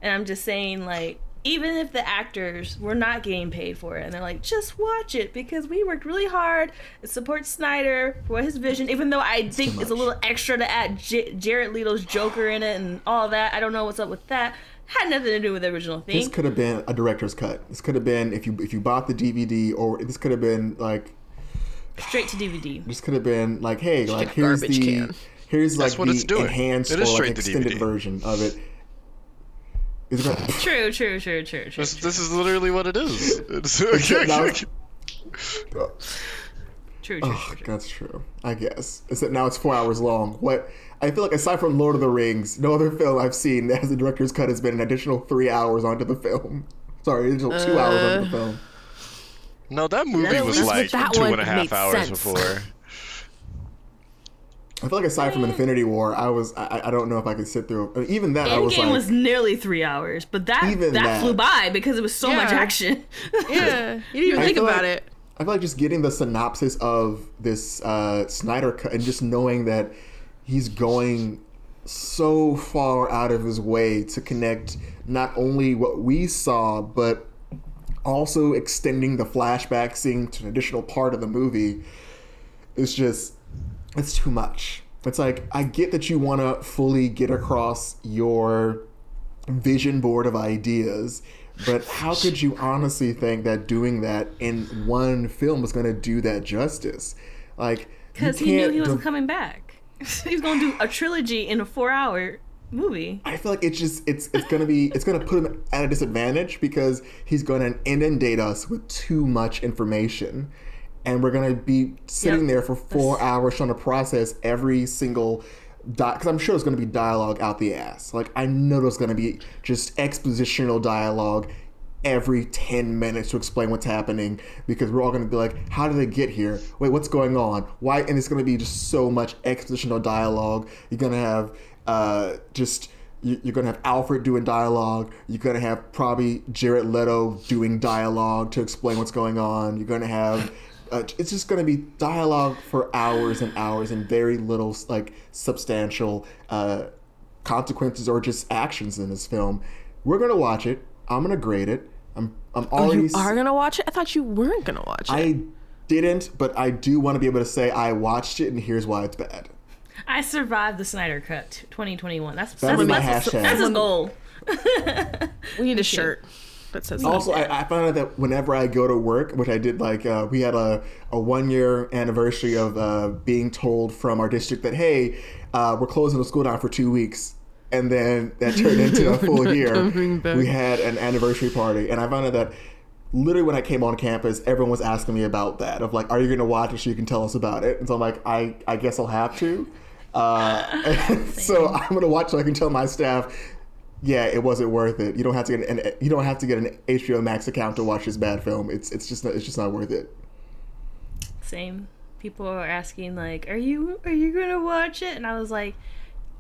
and I'm just saying like even if the actors were not getting paid for it, and they're like just watch it because we worked really hard to support Snyder for his vision, even though I think it's a little extra to add J- Jared Leto's Joker in it and all that. I don't know what's up with that. Had nothing to do with the original thing. this could have been a director's cut. This could have been if you if you bought the DVD, or this could have been like Straight to DVD. This could have been like, hey, like here's the can. Here's like what the it's doing. enhanced It or like extended DVD. version of it. It's gonna, True, true, true, true, true. This, this is literally what it is. It's, now it's- True, true, Oh, true, true. that's true. I guess. Except now it's four hours long. What I feel like aside from Lord of the Rings, no other film I've seen that has a director's cut has been an additional three hours onto the film. Sorry, additional two hours onto the uh. film. no, that movie was like with that two one, and a it half made hours sense. before. I feel like aside from Infinity War, I was I, I don't know if I could sit through I mean, even that I was like was nearly three hours, but that Even that, that. flew by because it was so much action. Yeah, you didn't even I think about like- it. I feel like just getting the synopsis of this uh, Snyder cut and just knowing that he's going so far out of his way to connect not only what we saw, but also extending the flashback scene to an additional part of the movie is just, it's too much. It's like, I get that you want to fully get across your vision board of ideas. But how could you honestly think that doing that in one film was going to do that justice? Like, Because he knew he wasn't div- coming back. He's gonna do a trilogy in a four-hour movie. I feel like it's just it's it's gonna be it's gonna put him at a disadvantage because he's gonna inundate us with too much information, and we're gonna be sitting Yep. there for four hours trying to process every single. Because I'm sure there's going to be dialogue out the ass. Like I know there's going to be just expositional dialogue every 10 minutes to explain what's happening because we're all going to be like how did they get here wait what's going on why and it's going to be just so much expositional dialogue you're going to have uh, just you're gonna have Alfred doing dialogue. You're gonna have probably Jared Leto doing dialogue to explain what's going on. You're gonna have uh, it's just gonna be dialogue for hours and hours and very little like substantial uh, consequences or just actions in this film. We're gonna watch it. I'm gonna grade it. I'm I'm Oh, already you are gonna watch it? I thought you weren't gonna watch it. I didn't, but I do want to be able to say I watched it and here's why it's bad. I survived the Snyder Cut 2021. That's That'd that's, be my that's, hashtag. that's his goal. We need a shirt that says that. Also, I, I found out that whenever I go to work, which I did, like uh, we had a, a one year anniversary of uh, being told from our district that hey, uh, we're closing the school down for two weeks, and then that turned into a full year. We had an anniversary party, and I found out that literally when I came on campus, everyone was asking me about that of like, are you going to watch it so you can tell us about it? And so I'm like, I I guess I'll have to. Uh, so I'm going to watch so I can tell my staff yeah, it wasn't worth it. You don't have to get an you don't have to get an HBO Max account to watch this bad film. It's it's just not, it's just not worth it. Same. People are asking like, "Are you are you gonna watch it?" And I was like,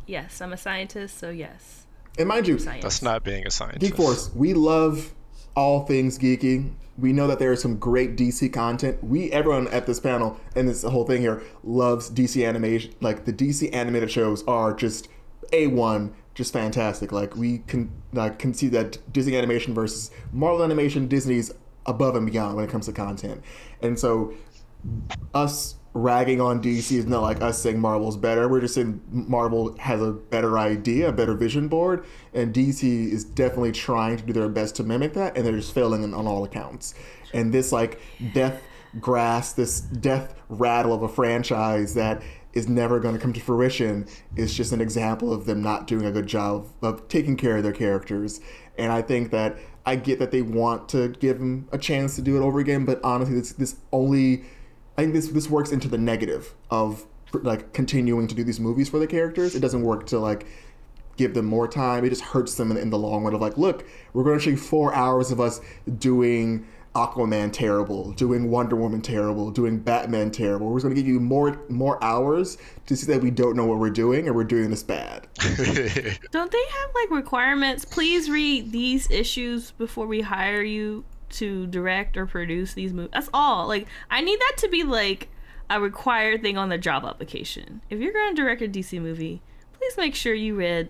"Yes, I'm a scientist, so yes." And mind you, Science. That's not being a scientist. Geek Force, we love all things geeky. We know that there is some great DC content. We everyone at this panel and this whole thing here loves DC animation. Like the DC animated shows are just a one, just fantastic. Like we can like can see that Disney animation versus Marvel animation, Disney's above and beyond when it comes to content. And so us ragging on DC is not like us saying Marvel's better. We're just saying Marvel has a better idea, a better vision board, and DC is definitely trying to do their best to mimic that, and they're just failing on, on all accounts. And this like death grass, this death rattle of a franchise that is never going to come to fruition is just an example of them not doing a good job of taking care of their characters. And I think that I get that they want to give them a chance to do it over again, but honestly, this this only I think this this works into the negative of like continuing to do these movies for the characters. It doesn't work to like give them more time. It just hurts them in, in the long run of like, look, we're going to show you four hours of us doing Aquaman terrible, doing Wonder Woman terrible, doing Batman terrible. We're going to give you more more hours to see that we don't know what we're doing and we're doing this bad. Don't they have like requirements? Please read these issues before we hire you to direct or produce these movies. That's all. Like I need that to be like a required thing on the job application. If you're going to direct a DC movie, please make sure you read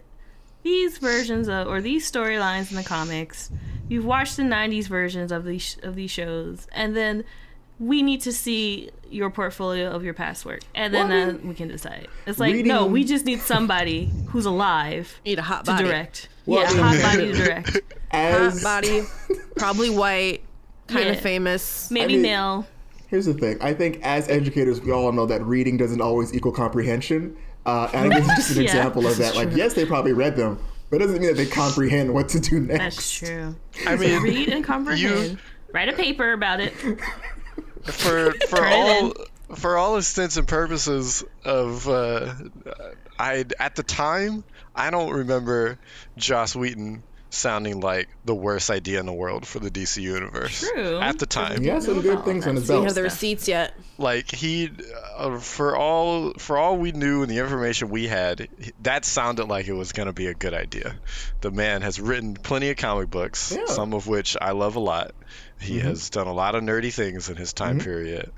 these versions of or these storylines in the comics. You've watched the '90s versions of these of these shows, and then we need to see your portfolio of your past work, and then Well, I uh, we can decide. It's like no, we just need somebody who's alive Need a hot body. to direct. Well, yeah, I mean- hot body to direct. Hot body, probably white, kind Yeah. of famous. Maybe mean- male. Here's the thing. I think as educators, we all know that reading doesn't always equal comprehension. Uh, and I think this is just an Yeah. example of that. Like, yes, they probably read them, but it doesn't mean that they comprehend what to do next. That's true. I mean, Read and comprehend. You, Write a paper about it. for for Turn all for all intents and purposes of uh, I at the time I don't remember Joss Whedon sounding like the worst idea in the world for the DC universe True. at the time. He has some good things on his We belt. have the stuff. receipts yet. Like he, uh, for all for all we knew and the information we had, that sounded like it was going to be a good idea. The man has written plenty of comic books, Yeah. some of which I love a lot. He Mm-hmm. has done a lot of nerdy things in his time period.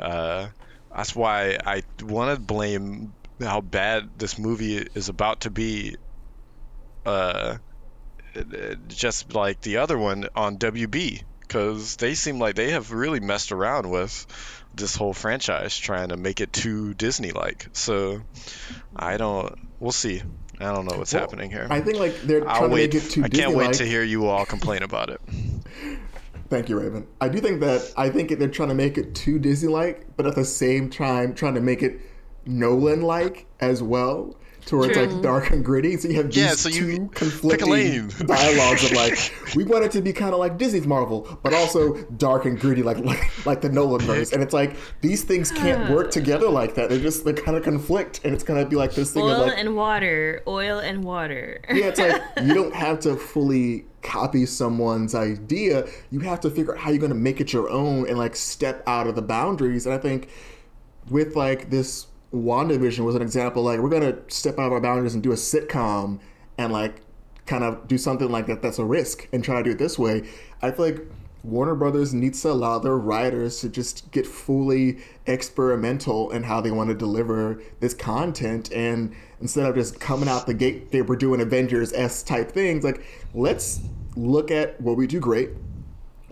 Uh, that's why I want to blame how bad this movie is about to be. Uh, just like the other one on WB because they seem like they have really messed around with this whole franchise trying to make it too Disney like. So I don't we'll see. I don't know what's Well, happening here. I think like they're I'll trying wait. to make it too I can't wait to hear you all complain about it. Thank you, Raven. I do think that I think they're trying to make it too Disney-like, but at the same time trying to make it Nolan-like as well, to where it's True. like dark and gritty. So you have these Yeah, so you two conflicting dialogues of like we want it to be kind of like Disney's Marvel, but also dark and gritty like like like the Nolan verse. And it's like these things can't work together like that. They just they kind of conflict, and it's gonna be like this thing Oil of like and water. Oil and water. yeah, it's like you don't have to fully copy someone's idea. You have to figure out how you're going to make it your own and like step out of the boundaries. And I think with like this WandaVision was an example. Like we're to step out of our boundaries and do a sitcom and like kind of do something like that. That's a risk and try to do it this way. I feel like Warner Brothers needs to allow their writers to just get fully experimental in how they want to deliver this content and instead of just coming out the gate they were doing Avengers S type things like let's look at what we do great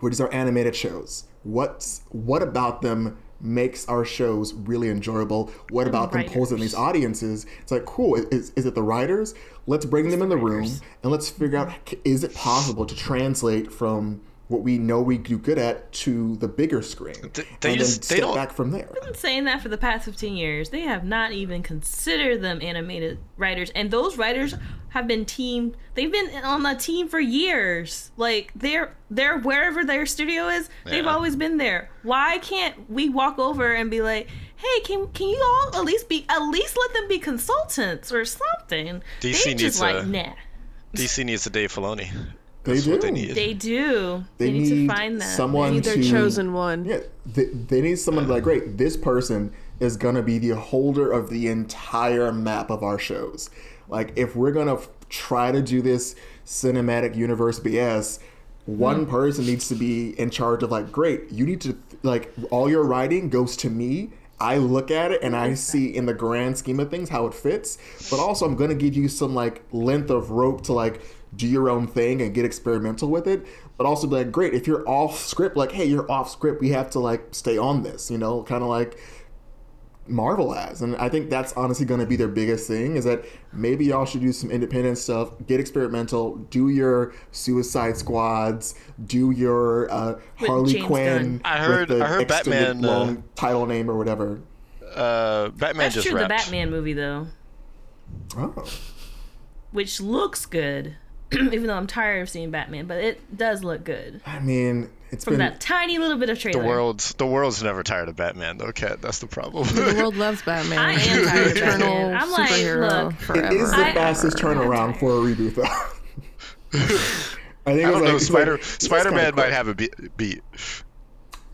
which is our animated shows what's what about them makes our shows really enjoyable. What about in writers. these audiences? It's like, cool. Is, is it the writers? Let's bring them in the room and let's figure out is it possible to translate from what we know we do good at to the bigger screen, Th- they and just- then they step don't- back from there. I've been saying that for the past 15 years. They have not even considered them animated writers. And those writers have been team they've been on the team for years. Like they're they're wherever their studio is, they've always been there. Why can't we walk over and be like, "Hey, can can you all at least be at least let them be consultants or something?" they DC just needs like, a- nah. DC needs a Dave Filoni. They That's what they do. need. They do. They, They need, need to find that. someone Need their to chosen one. Yeah, they, they need someone to like, great, this person is gonna be the holder of the entire map of our shows. Like, if we're gonna f- try to do this cinematic universe BS, one hmm. person needs to be in charge of like, great, you need to like all your writing goes to me. I look at it and I see in the grand scheme of things how it fits, but also I'm gonna give you some like length of rope to like do your own thing and get experimental with it, but also be like, great, if you're off script, like, hey, you're off script, we have to like stay on this, you know, kind of like Marvel has. And I think that's honestly going to be their biggest thing is that maybe y'all should do some independent stuff, get experimental, do your Suicide Squads, do your uh, Harley James Quinn. Gunn. I heard- with the I heard extended Batman, uh, long title name or whatever. Uh, Batman That's just true. The. Batman movie though, Oh. which looks good, even though I'm tired of seeing Batman, but it does look good. I mean, it's from been that tiny little bit of trailer. The world's the world's never tired of Batman though, Cat. That's the problem. The world loves Batman. I am tired of eternal Batman. I'm like, superhero look, forever. it is the I- fastest turnaround for a reboot, though. I think I don't like, know. it's Spider like, Spider Man might have a beat. beat.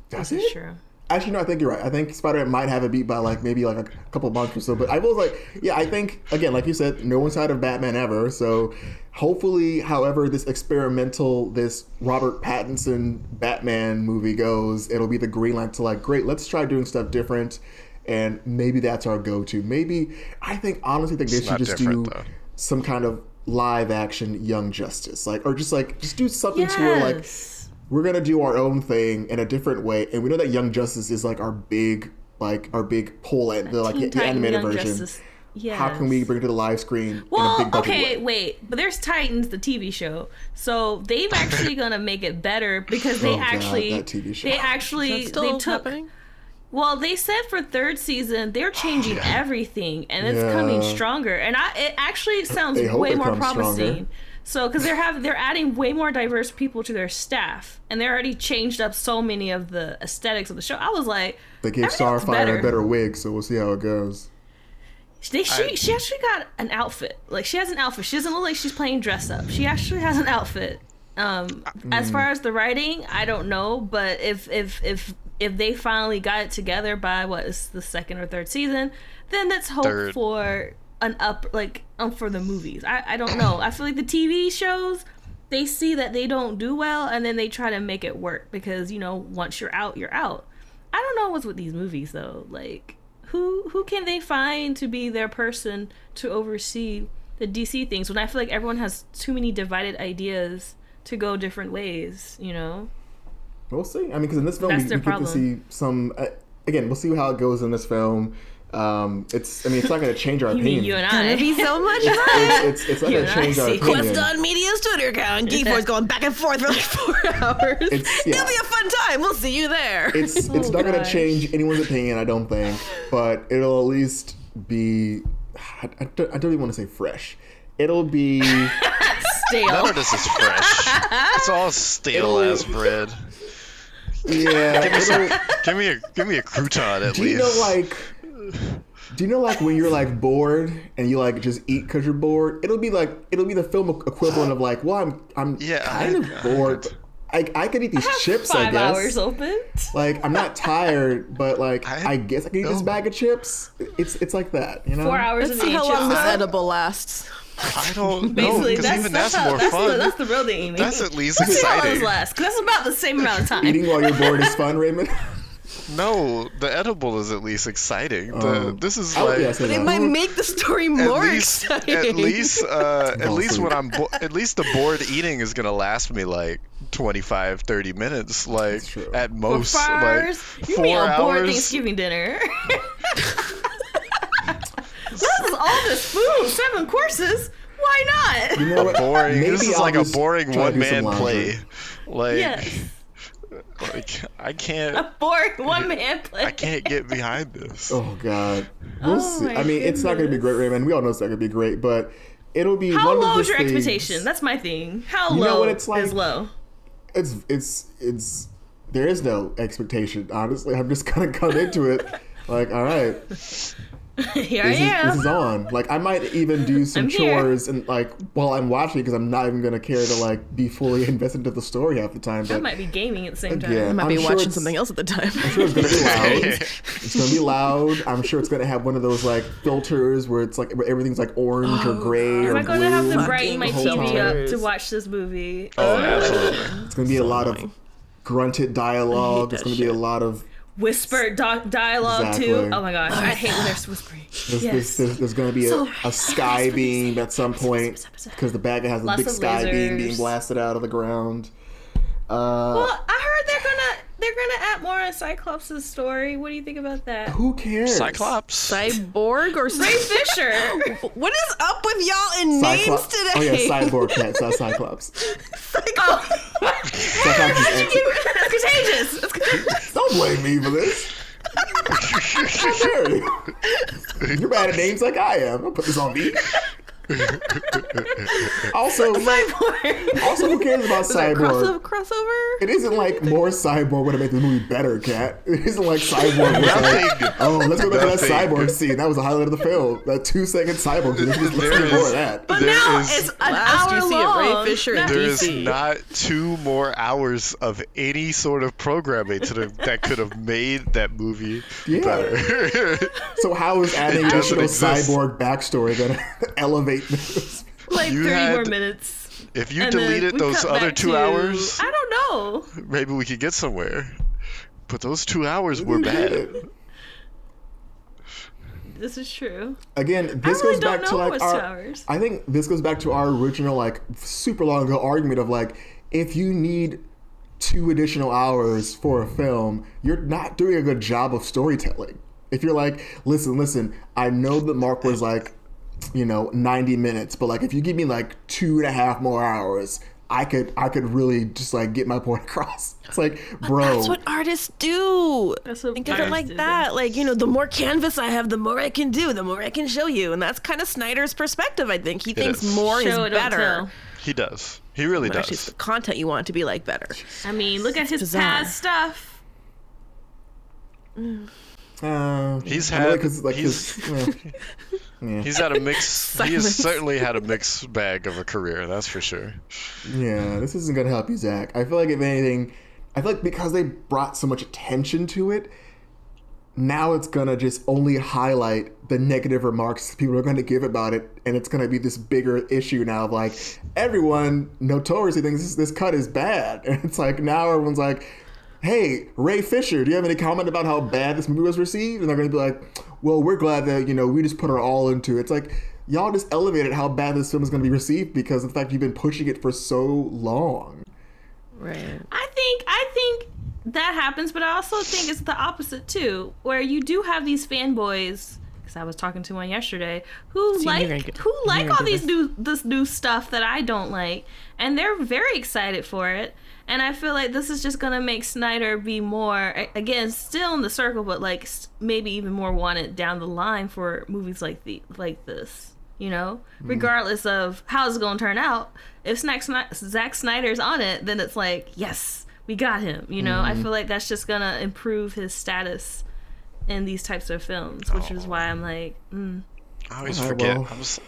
Does That's it? true. Actually, no, I think you're right. I think Spider-Man might have a beat by like maybe like a couple months or so. But I was like, yeah, I think again, like you said, no one's had of Batman ever. So hopefully, however this experimental, this Robert Pattinson Batman movie goes, it'll be the green light to like, great, let's try doing stuff different, and maybe that's our go-to. Maybe I think honestly think they It's should just do though. some kind of live action Young Justice, like or just like just do something to where like Yes. We're gonna do our own thing in a different way, and we know that Young Justice is like our big, like our big pull at the like Teen the Titan animated Young version. Justice. Yes. How can we bring it to the live screen in a Well, big okay, way? wait, but there's Titans, the TV show, so they've actually gonna make it better because they Oh, God, actually, that TV show. they Is actually, that still they took. happening? Well, they said for third season they're changing everything, and it's coming stronger. And I, it actually sounds They way more promising. stronger. So, because they're having, they're adding way more diverse people to their staff, and they already changed up so many of the aesthetics of the show. I was like, They gave everything Starfire better. a better wig, so we'll see how it goes. They, she I- she actually got an outfit. Like she has an outfit. She doesn't look like she's playing dress up. She actually has an outfit. Um, as far as the writing, I don't know, but if if if if they finally got it together by what is the second or third season, then let's hope Third. for an up like um for the movies. I I don't know. I feel like the TV shows they see that they don't do well and then they try to make it work because you know once you're out you're out. I don't know what's with these movies though. Like who who can they find to be their person to oversee the DC things when I feel like everyone has too many divided ideas to go different ways, you know? We'll see. I mean, because in this film, That's we, we get to see some. Uh, again, we'll see how it goes in this film. Um, it's. I mean, it's not going to change our You opinion. mean you and Gonna be so much fun. it's, it's, it's not going and to I change our see. opinion. Quest on Media's Twitter account. Geek Force going back and forth for like four hours. It's- yeah. It'll be a fun time. We'll see you there. it's it's Oh, not going to change anyone's opinion, I don't think, but it'll at least be. I, I don't, I don't even want to say fresh. It'll be. Stale. None of this is fresh. it's all stale It'll- as bread. yeah. Give me, some, give me a give me a crouton at do you know like? Do you know like when you're like bored and you like just eat because you're bored? It'll be like it'll be the film equivalent of like, well, I'm I'm Yeah, kind I- of bored. but I, I could eat these chips, I guess. hours open. Like I'm not tired, but like I, I guess I can eat this bag of chips. It's it's like that, you know. Four hours Let's see how long this edible lasts. I don't know Basically, because that's, even that's, that's, how, more that's, fun. The, that's the real thing, Amy. That's at least Let's see how long this exciting. that's about the same amount of time. Eating while you're bored is fun, Raymond. No, the edible is at least exciting. The, Oh. this is like yeah, say But it might make the story at more least exciting. at least uh, at least asleep. when I'm bo- at least the bored eating is gonna last me like 25, 30 minutes, like at For most, four like hours? You four mean a bored hours. Thanksgiving dinner? this is all this food, seven courses. Why not? You know what? boring. this Maybe is I'll like a boring one man play. Like, Yes, like I can't a boring one man play. I can't get behind this. Oh God. We'll Oh, see. my I mean, it's not going to be great, Raymond. We all know it's not going to be great, but it'll be. How one low those is your things- expectation? That's my thing. How You know low what it's like? is low? It's it's it's. There is no expectation. Honestly, I'm just gonna come into it like, all right, Here I this is, am. this is on. Like, I might even do some I'm here. chores and like while I'm watching because I'm not even gonna care to like be fully invested into the story half the time. I might be gaming at the same time. Again. I might I'm be sure watching something else at the time. I'm sure it's gonna be loud. it's gonna be loud. I'm sure it's gonna have one of those like filters where it's like where everything's like orange or gray or Am I going to have to brighten my Fucking TV up to watch this movie? Oh, oh absolutely. It's gonna be a lot of grunted dialogue. It's gonna be a lot of Whispered do- dialogue too. Oh my gosh, I hate when they're whispering. there's, yes. there's, there's, there's gonna be a, So- a sky beam at some point because the bag has a Lots big of sky beam being blasted out of the ground. Uh, well, I heard they're gonna they're gonna add more of Cyclops' story. What do you think about that? who cares? Cyclops. Cyborg or Ray Fisher. What is up with y'all in names today? Oh yeah, cyborg cat. It's not Cyclops. oh, Cyclops is X- it's contagious. It's contagious. Don't blame me for this. How dare you? You're bad at names like I am. I'll put this on me. Also, Cyborg. also, who cares about crossover Cyborg? crossover? It isn't like more Cyborg would have made the movie better, Cat. It isn't like Cyborg was like, oh, let's go back to that Cyborg scene. That was the highlight of the film. That two second Cyborg. Let's just let's There do more of that. But There now is- it's an Last hour you see it, long. Ray Fisher Now- and There is DC. not two more hours of any sort of programming to the, that could have made that movie Yeah. better. So how is adding It doesn't additional. Cyborg backstory going to elevate this? like You 30 more minutes. if you And then deleted those other two to- hours, I don't know. maybe we could get somewhere. But those two hours were bad. This is true. Again, this I really goes don't back to like our. hours. I think this goes back to our original like super long ago argument of like if you need two additional hours for a film, you're not doing a good job of storytelling. If you're like, listen, listen, I know that Mark was like, you know, 90 minutes, but like if you give me like two and a half more hours, I could I could really just like get my point across. It's like, bro, That's what artists do. That's what Think of it like do. that. Like, you know, the more canvas I have, the more I can do, the more I can show you. And that's kind of Snyder's perspective, I think. He thinks is. more Show is it, don't better. tell. He does. He really But Actually, it's does. the content you want to be like better. I mean, look at his bizarre. past stuff. Mm. Uh, He's had- 'cause, like he's- his, yeah. He's had a mix. he has certainly had a mixed bag of a career. That's for sure. Yeah, this isn't gonna help you, Zach. I feel like if anything, I feel like because they brought so much attention to it, now it's gonna just only highlight the negative remarks people are gonna give about it, and it's gonna be this bigger issue now of like everyone notoriously thinks this, this cut is bad, and it's like now everyone's like, "Hey, Ray Fisher, do you have any comment about how bad this movie was received?" And they're gonna be like, "Well, we're glad that you know we just put our all into it." It's like y'all just elevated how bad this film is gonna be received because of the fact you've been pushing it for so long. Right. I think I think that happens, but I also think it's the opposite too, where you do have these fanboys. Because I was talking to one yesterday who you're like get- who like all these this. new this new stuff that I don't like, and they're very excited for it. And I feel like this is just gonna make Snyder be more again still in the circle, but like maybe even more wanted down the line for movies like the like this. You know, regardless of how it's gonna turn out, if Snack, Zack Snyder's on it, then it's like yes, we got him. You know, I feel like that's just gonna improve his status in these types of films, which is why I'm like, mm, I always Alright, forget. well. I was,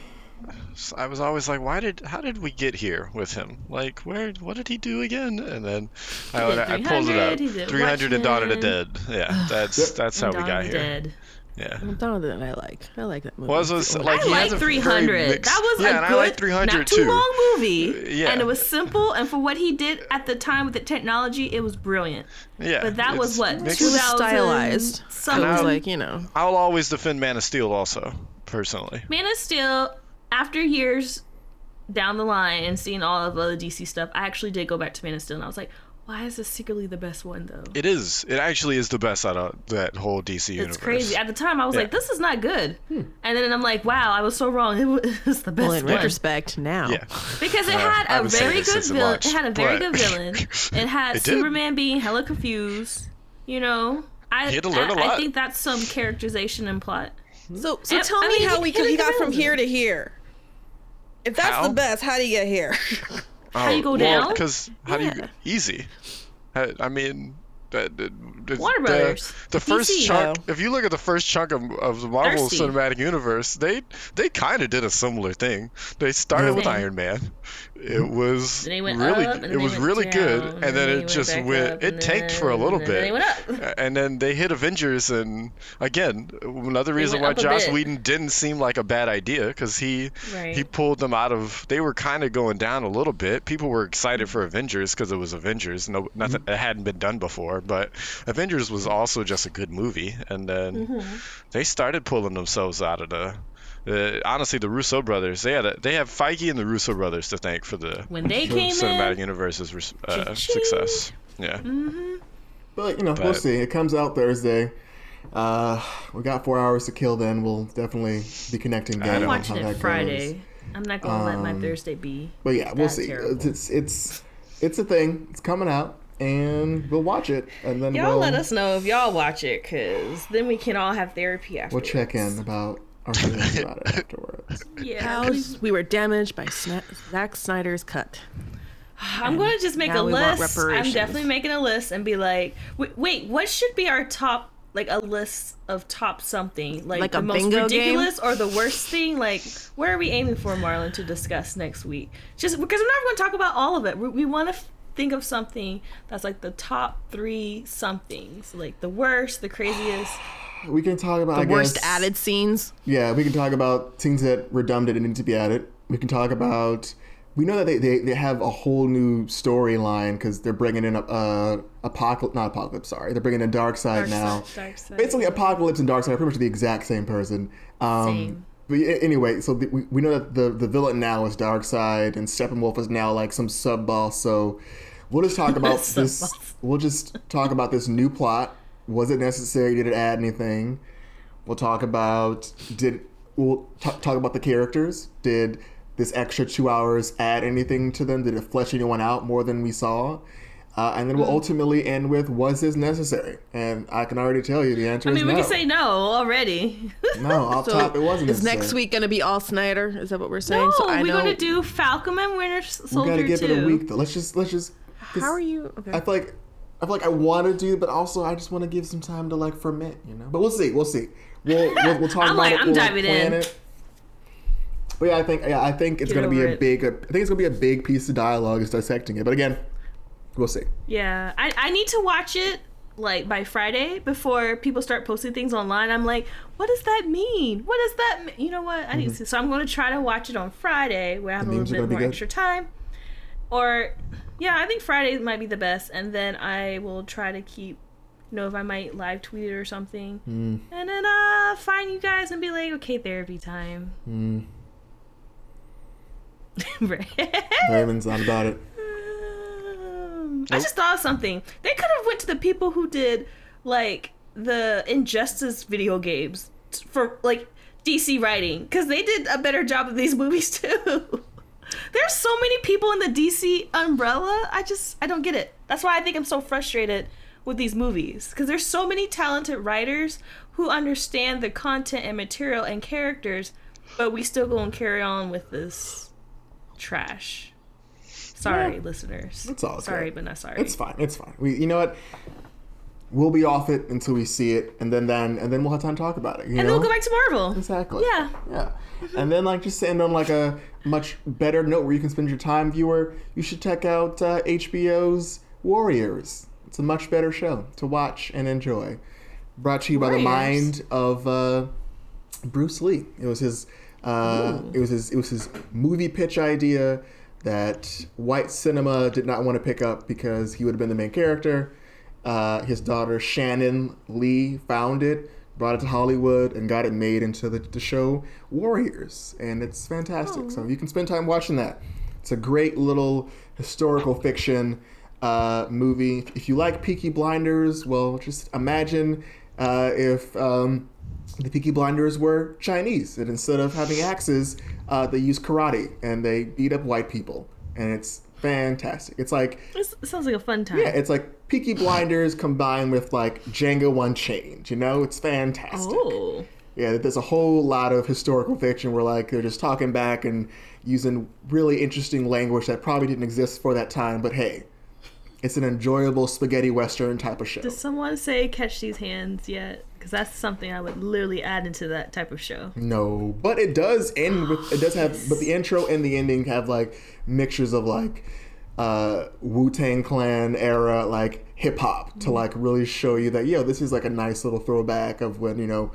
I was always like, why did, how did we get here with him? Like, where, what did he do again? And then I, did I pulled it up. 300 and Dawn of the Dead. Yeah, that's that's how we got here. Dead. Yeah. Jonathan, I like. I like that movie. Well, was, like, I like has a very 300. mixed- That was yeah, a good, I like 300 not too too. long movie. Uh, yeah. And it was simple, and for what he did at the time with the technology, it was brilliant. Yeah. But that was what mixed. 2000 stylized. It Something. was like you know. I'll always defend Man of Steel also, personally. Man of Steel, after years down the line and seeing all of the other DC stuff, I actually did go back to Man of Steel, and I was like, why is this secretly the best one though? It is. It actually is the best out of that whole DC universe. It's crazy. At the time, I was Yeah. like, "This is not good," and then I'm like, "Wow, I was so wrong. It was the best Well, in one." retrospect, now. Yeah. because it Uh, had I a haven't seen very it good since in villain. It had a very good villain. It had Superman being hella confused. You know, I He had to learn I a lot. I think that's some characterization and plot. So, so And- tell I me mean, how he- we he he got from here to here. If that's How? the best, how do you get here? How you oh, go down? Because how do Yeah. you easy? I, I mean, the, the, the, Warner the- Brothers. The, first DC. chunk. If you look at the first chunk of, of the Marvel Thirsty. Cinematic Universe, they they kind of did a similar thing. They started with Iron Man. It was Then they went really up, it was really good, and and then it just went. It tanked for a little and bit. they went up. and then they hit Avengers, and again, another reason why Joss bit. Whedon didn't seem like a bad idea because he Right. he pulled them out of. They were kind of going down a little bit. People were excited for Avengers because it was Avengers. No, nothing it hadn't been done before, but Avengers was also just a good movie. And then Mm-hmm. they started pulling themselves out of the. Uh, honestly, the Russo brothers, they had a, they have Feige and the Russo brothers to thank for the When they came cinematic in, universe's uh, Cha-ching. success. Yeah. But you know, we'll see. It comes out Thursday. Uh, we got four hours to kill. Then we'll definitely be connecting. I down I'm know. on watching how it that Friday. goes. I'm not gonna let my Um, Thursday be. But yeah, we'll see. terrible. It's it's it's a thing. It's coming out, and we'll watch it, and then Y'all we'll, let us know if y'all watch it, cause then we can all have therapy after we'll check in about our about it afterwards. Yeah, How we were damaged by Sna- Zack Snyder's cut. I'm going to just make a list. I'm definitely making a list and be like, wait, wait, what should be our top, like a list of top something, like, Like the most bingo game? ridiculous or the worst thing? Like, where are we aiming for, Marlon, to discuss next week? Just because we're not going to talk about all of it. We, we want to f- think of something that's like the top three somethings, like the worst, the craziest. We can talk about The I worst guess, added scenes. Yeah, we can talk about things that redundant and need to be added. We can talk about. We know that they, they, they have a whole new storyline because they're bringing in a, uh, apocalypse, not apocalypse. Sorry, they're bringing in Darkseid now. Darkseid. Basically, apocalypse and Darkseid are pretty much the exact same person. Um, Same. But anyway, so the, we, we know that the the villain now is Darkseid, and Steppenwolf is now like some sub boss. So we'll just talk about this. We'll just talk about this new plot. Was it necessary? Did it add anything? We'll talk about did we'll t- talk about the characters. Did this extra two hours add anything to them? Did it flesh anyone out more than we saw? Uh, and then Mm. we'll ultimately end with was this necessary? And I can already tell you the answer I is mean, we no. can say no already. no. Off So top, it wasn't. is necessary. next week gonna be all Snyder? Is that what we're saying? no, so I we're going to do Falcon and Winter Soldier. We Soldier gotta give too. it a week though. Let's just let's just. How are you? Okay. I feel like I feel like I want to do, but also I just want to give some time to like ferment, you know. But we'll see. We'll see. We'll we'll, we'll talk I'm about like, it. I'm we'll diving plan in. It. But yeah, I think yeah, I think it's Get gonna be a it. big. I think it's gonna be a big piece of dialogue is dissecting it. But again, we'll see. Yeah, I, I need to watch it like by Friday before people start posting things online. I'm like, what does that mean? What does that mean? You know what? I need to. So I'm going to try to watch it on Friday where I have Mm-hmm. The a little bit more good. extra time. Or, yeah, I think Friday might be the best, and then I will try to keep. You know, if I might live tweet it or something, Mm. and then uh find you guys and be like, okay, therapy time. Mm. Raymond's not about it. Um, I just thought of something. They could have went to the people who did like the Injustice video games for like DC writing because they did a better job of these movies too. There's so many people in the DC umbrella. I just I don't get it. That's why I think I'm so frustrated with these movies because there's so many talented writers who understand the content and material and characters, but we still go and carry on with this trash. Sorry, Yeah. listeners. It's all. Sorry, but not sorry. It's fine. It's fine. We, you know what? We'll be off it until we see it, and then then and then we'll have time to talk about it. You and know? then we'll go back to Marvel. Exactly. Yeah. Yeah. And then like just end on like a much better note where you can spend your time, viewer. You should check out uh, HBO's Warriors. It's a much better show to watch and enjoy. brought to you by the mind of uh, Bruce Lee. It was his. Uh, it was his. It was his movie pitch idea that white cinema did not want to pick up because he would have been the main character. Uh, his daughter Shannon Lee found it, brought it to Hollywood, and got it made into the, the show Warriors, and it's fantastic. So you can spend time watching that. It's a great little historical fiction uh, movie. If you like Peaky Blinders, well, just imagine uh, if um, the Peaky Blinders were Chinese, and instead of having axes, uh, they use karate and they beat up white people, and it's fantastic. It's like This sounds like a fun time. yeah, it's like Peaky Blinders combined with like Django Unchained. You know, it's fantastic. oh, Yeah, there's a whole lot of historical fiction where like they're just talking back and using really interesting language that probably didn't exist for that time, but hey, it's an enjoyable spaghetti western type of show. does someone say "Catch These Hands" yet? Because that's something I would literally add into that type of show. No, but it does end with it does have but the intro and the ending have like mixtures of like uh Wu Tang Clan era like hip hop to like really show you that yo this is like a nice little throwback of when you know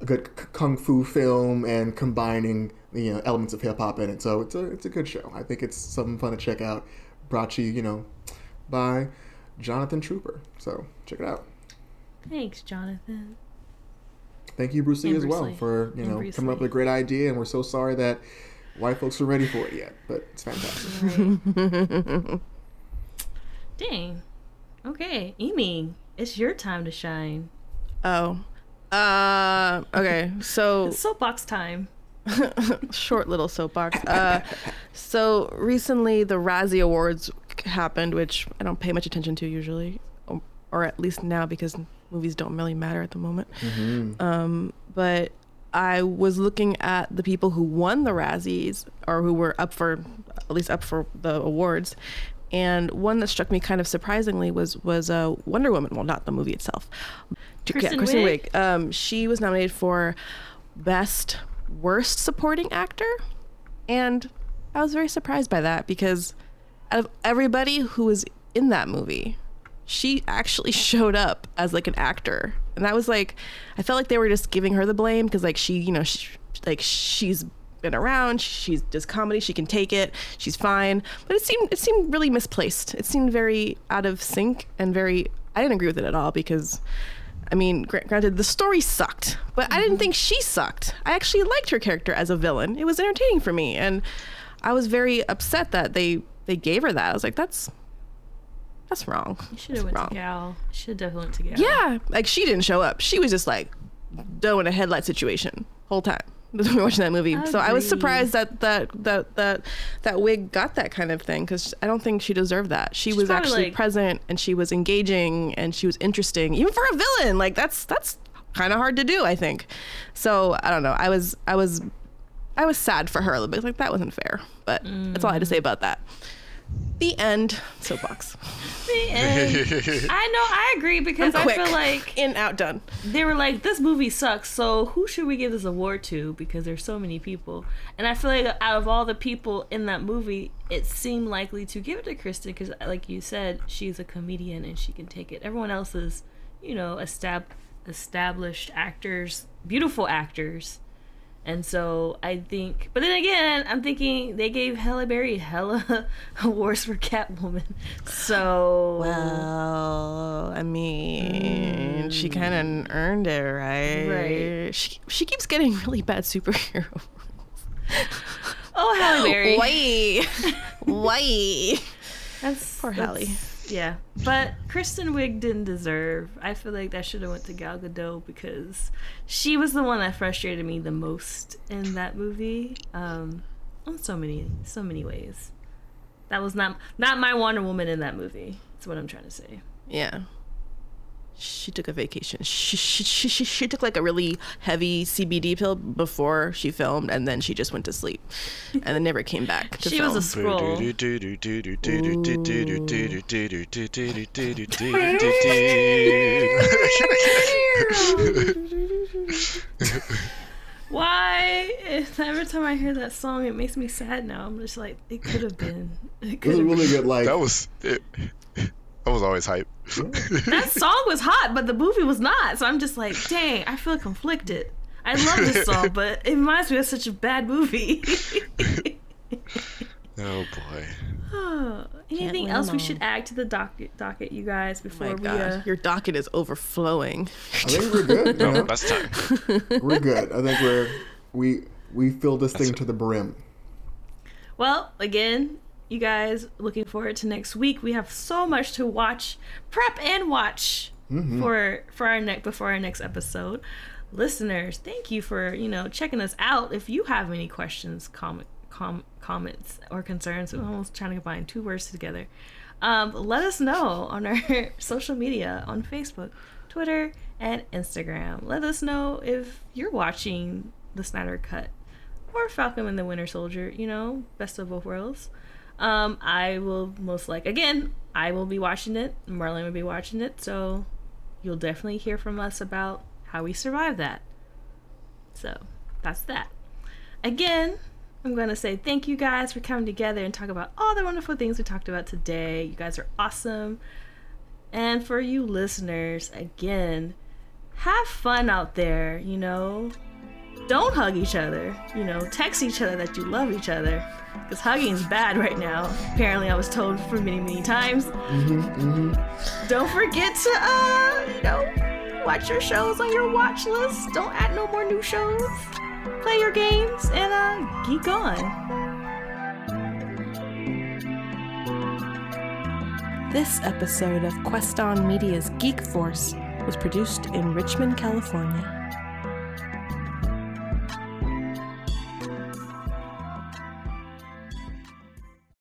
a good k- kung fu film and combining you know elements of hip hop in it. So it's a it's a good show. I think it's something fun to check out. Brought to you you know by Jonathan Tropper. So check it out. Thanks, Jonathan. Thank you, Bruce Lee, And as Bruce well, Lee. for you And know Bruce coming up with a great idea, and we're so sorry that white folks are ready for it yet, but it's fantastic. Dang. Okay, Amy, it's your time to shine. Oh. Uh, okay. So It's soapbox time. short little soapbox. Uh, so recently the Razzie Awards happened, which I don't pay much attention to usually, or, or at least now because movies don't really matter at the moment. Um, but I was looking at the people who won the Razzies or who were up for, at least up for the awards. And one that struck me kind of surprisingly was was uh, Wonder Woman. Well, not the movie itself. Kristen Kristen Wiig? Wiig. Um, she was nominated for Best Worst Supporting Actor, and I was very surprised by that because out of everybody who was in that movie, she actually showed up as like an actor, and that was like, I felt like they were just giving her the blame because like she, you know, she, like she's been around, she does comedy, she can take it, she's fine, but it seemed it seemed really misplaced. It seemed very out of sync and very. I didn't agree with it at all because. I mean, gra- granted, the story sucked, but I didn't mm-hmm. think she sucked. I actually liked her character as a villain. It was entertaining for me, and I was very upset that they they gave her that. I was like, that's that's wrong. You should have went wrong. to Gal. Should definitely went to Gal. Yeah, like she didn't show up. She was just like dough in a headlight situation whole time. we were watching that movie, so I was surprised that that that that that Wiig got that kind of thing because I don't think she deserved that. She was actually like- present and she was engaging and she was interesting, even for a villain. Like that's that's kind of hard to do, I think. So I don't know. I was I was I was sad for her a little bit. Like that wasn't fair, but that's all I had to mm. say about that. The end. Soapbox. The end. I know. I agree because I feel like In out done. they were like, "This movie sucks." So who should we give this award to? Because there's so many people, and I feel like out of all the people in that movie, it seemed likely to give it to Kristen because, like you said, she's a comedian and she can take it. Everyone else is, you know, estab- established actors, beautiful actors. And so I think, but then again, I'm thinking they gave Halle Berry hella awards for Catwoman. So Well, I mean, she hmm. kind of earned it, right? Right. She she keeps getting really bad superhero. oh, Halle Berry. Why? Why? That's Poor that's- Halle. Yeah, but Kristen Wiig didn't deserve. I feel like that should have went to Gal Gadot because she was the one that frustrated me the most in that movie. Um, in so many, so many ways. That was not not my Wonder Woman in that movie. That's what I'm trying to say. Yeah. She took a vacation. She, she, she, she, she took like a really heavy CBD pill before she filmed, and then she just went to sleep, and then never came back. To She was a scroll. Why? Every time I hear that song, it makes me sad. Now I'm just like, it could have been. It It was could a have really good like That was. It, I was always hype. that song was hot, but the movie was not. So I'm just like, dang, I feel conflicted. I love this song, but it reminds me of such a bad movie. Oh boy. Anything win else we should add to the docket, docket you guys, before My we? God, Uh, your docket is overflowing. I think we're good. You No, that's time. We're good. I think we're we we filled this thing to the brim. well, again, you guys looking forward to next week. We have so much to watch, prep and watch for for our next before our next episode. Listeners, thank you for you know checking us out. If you have any questions, comment, com- comments, or concerns, I'm almost trying to combine two words together. Um, let us know on our social media on Facebook, Twitter, and Instagram. Let us know if you're watching the Snyder Cut or Falcon and the Winter Soldier, you know, best of both worlds. Um, I will most like again, I will be watching it. Marlon will be watching it, so you'll definitely hear from us about how we survived that. So that's that. Again, I'm gonna say thank you guys for coming together and talk about all the wonderful things we talked about today. You guys are awesome. And for you listeners, again, have fun out there, you know don't hug each other. You know, text each other that you love each other. Because hugging is bad right now. Apparently, I was told for many, many times. Don't forget to, uh, you know, watch your shows on your watch list. Don't add no more new shows. Play your games and uh, geek on. This episode of Queston Media's Geek Force was produced in Richmond, California.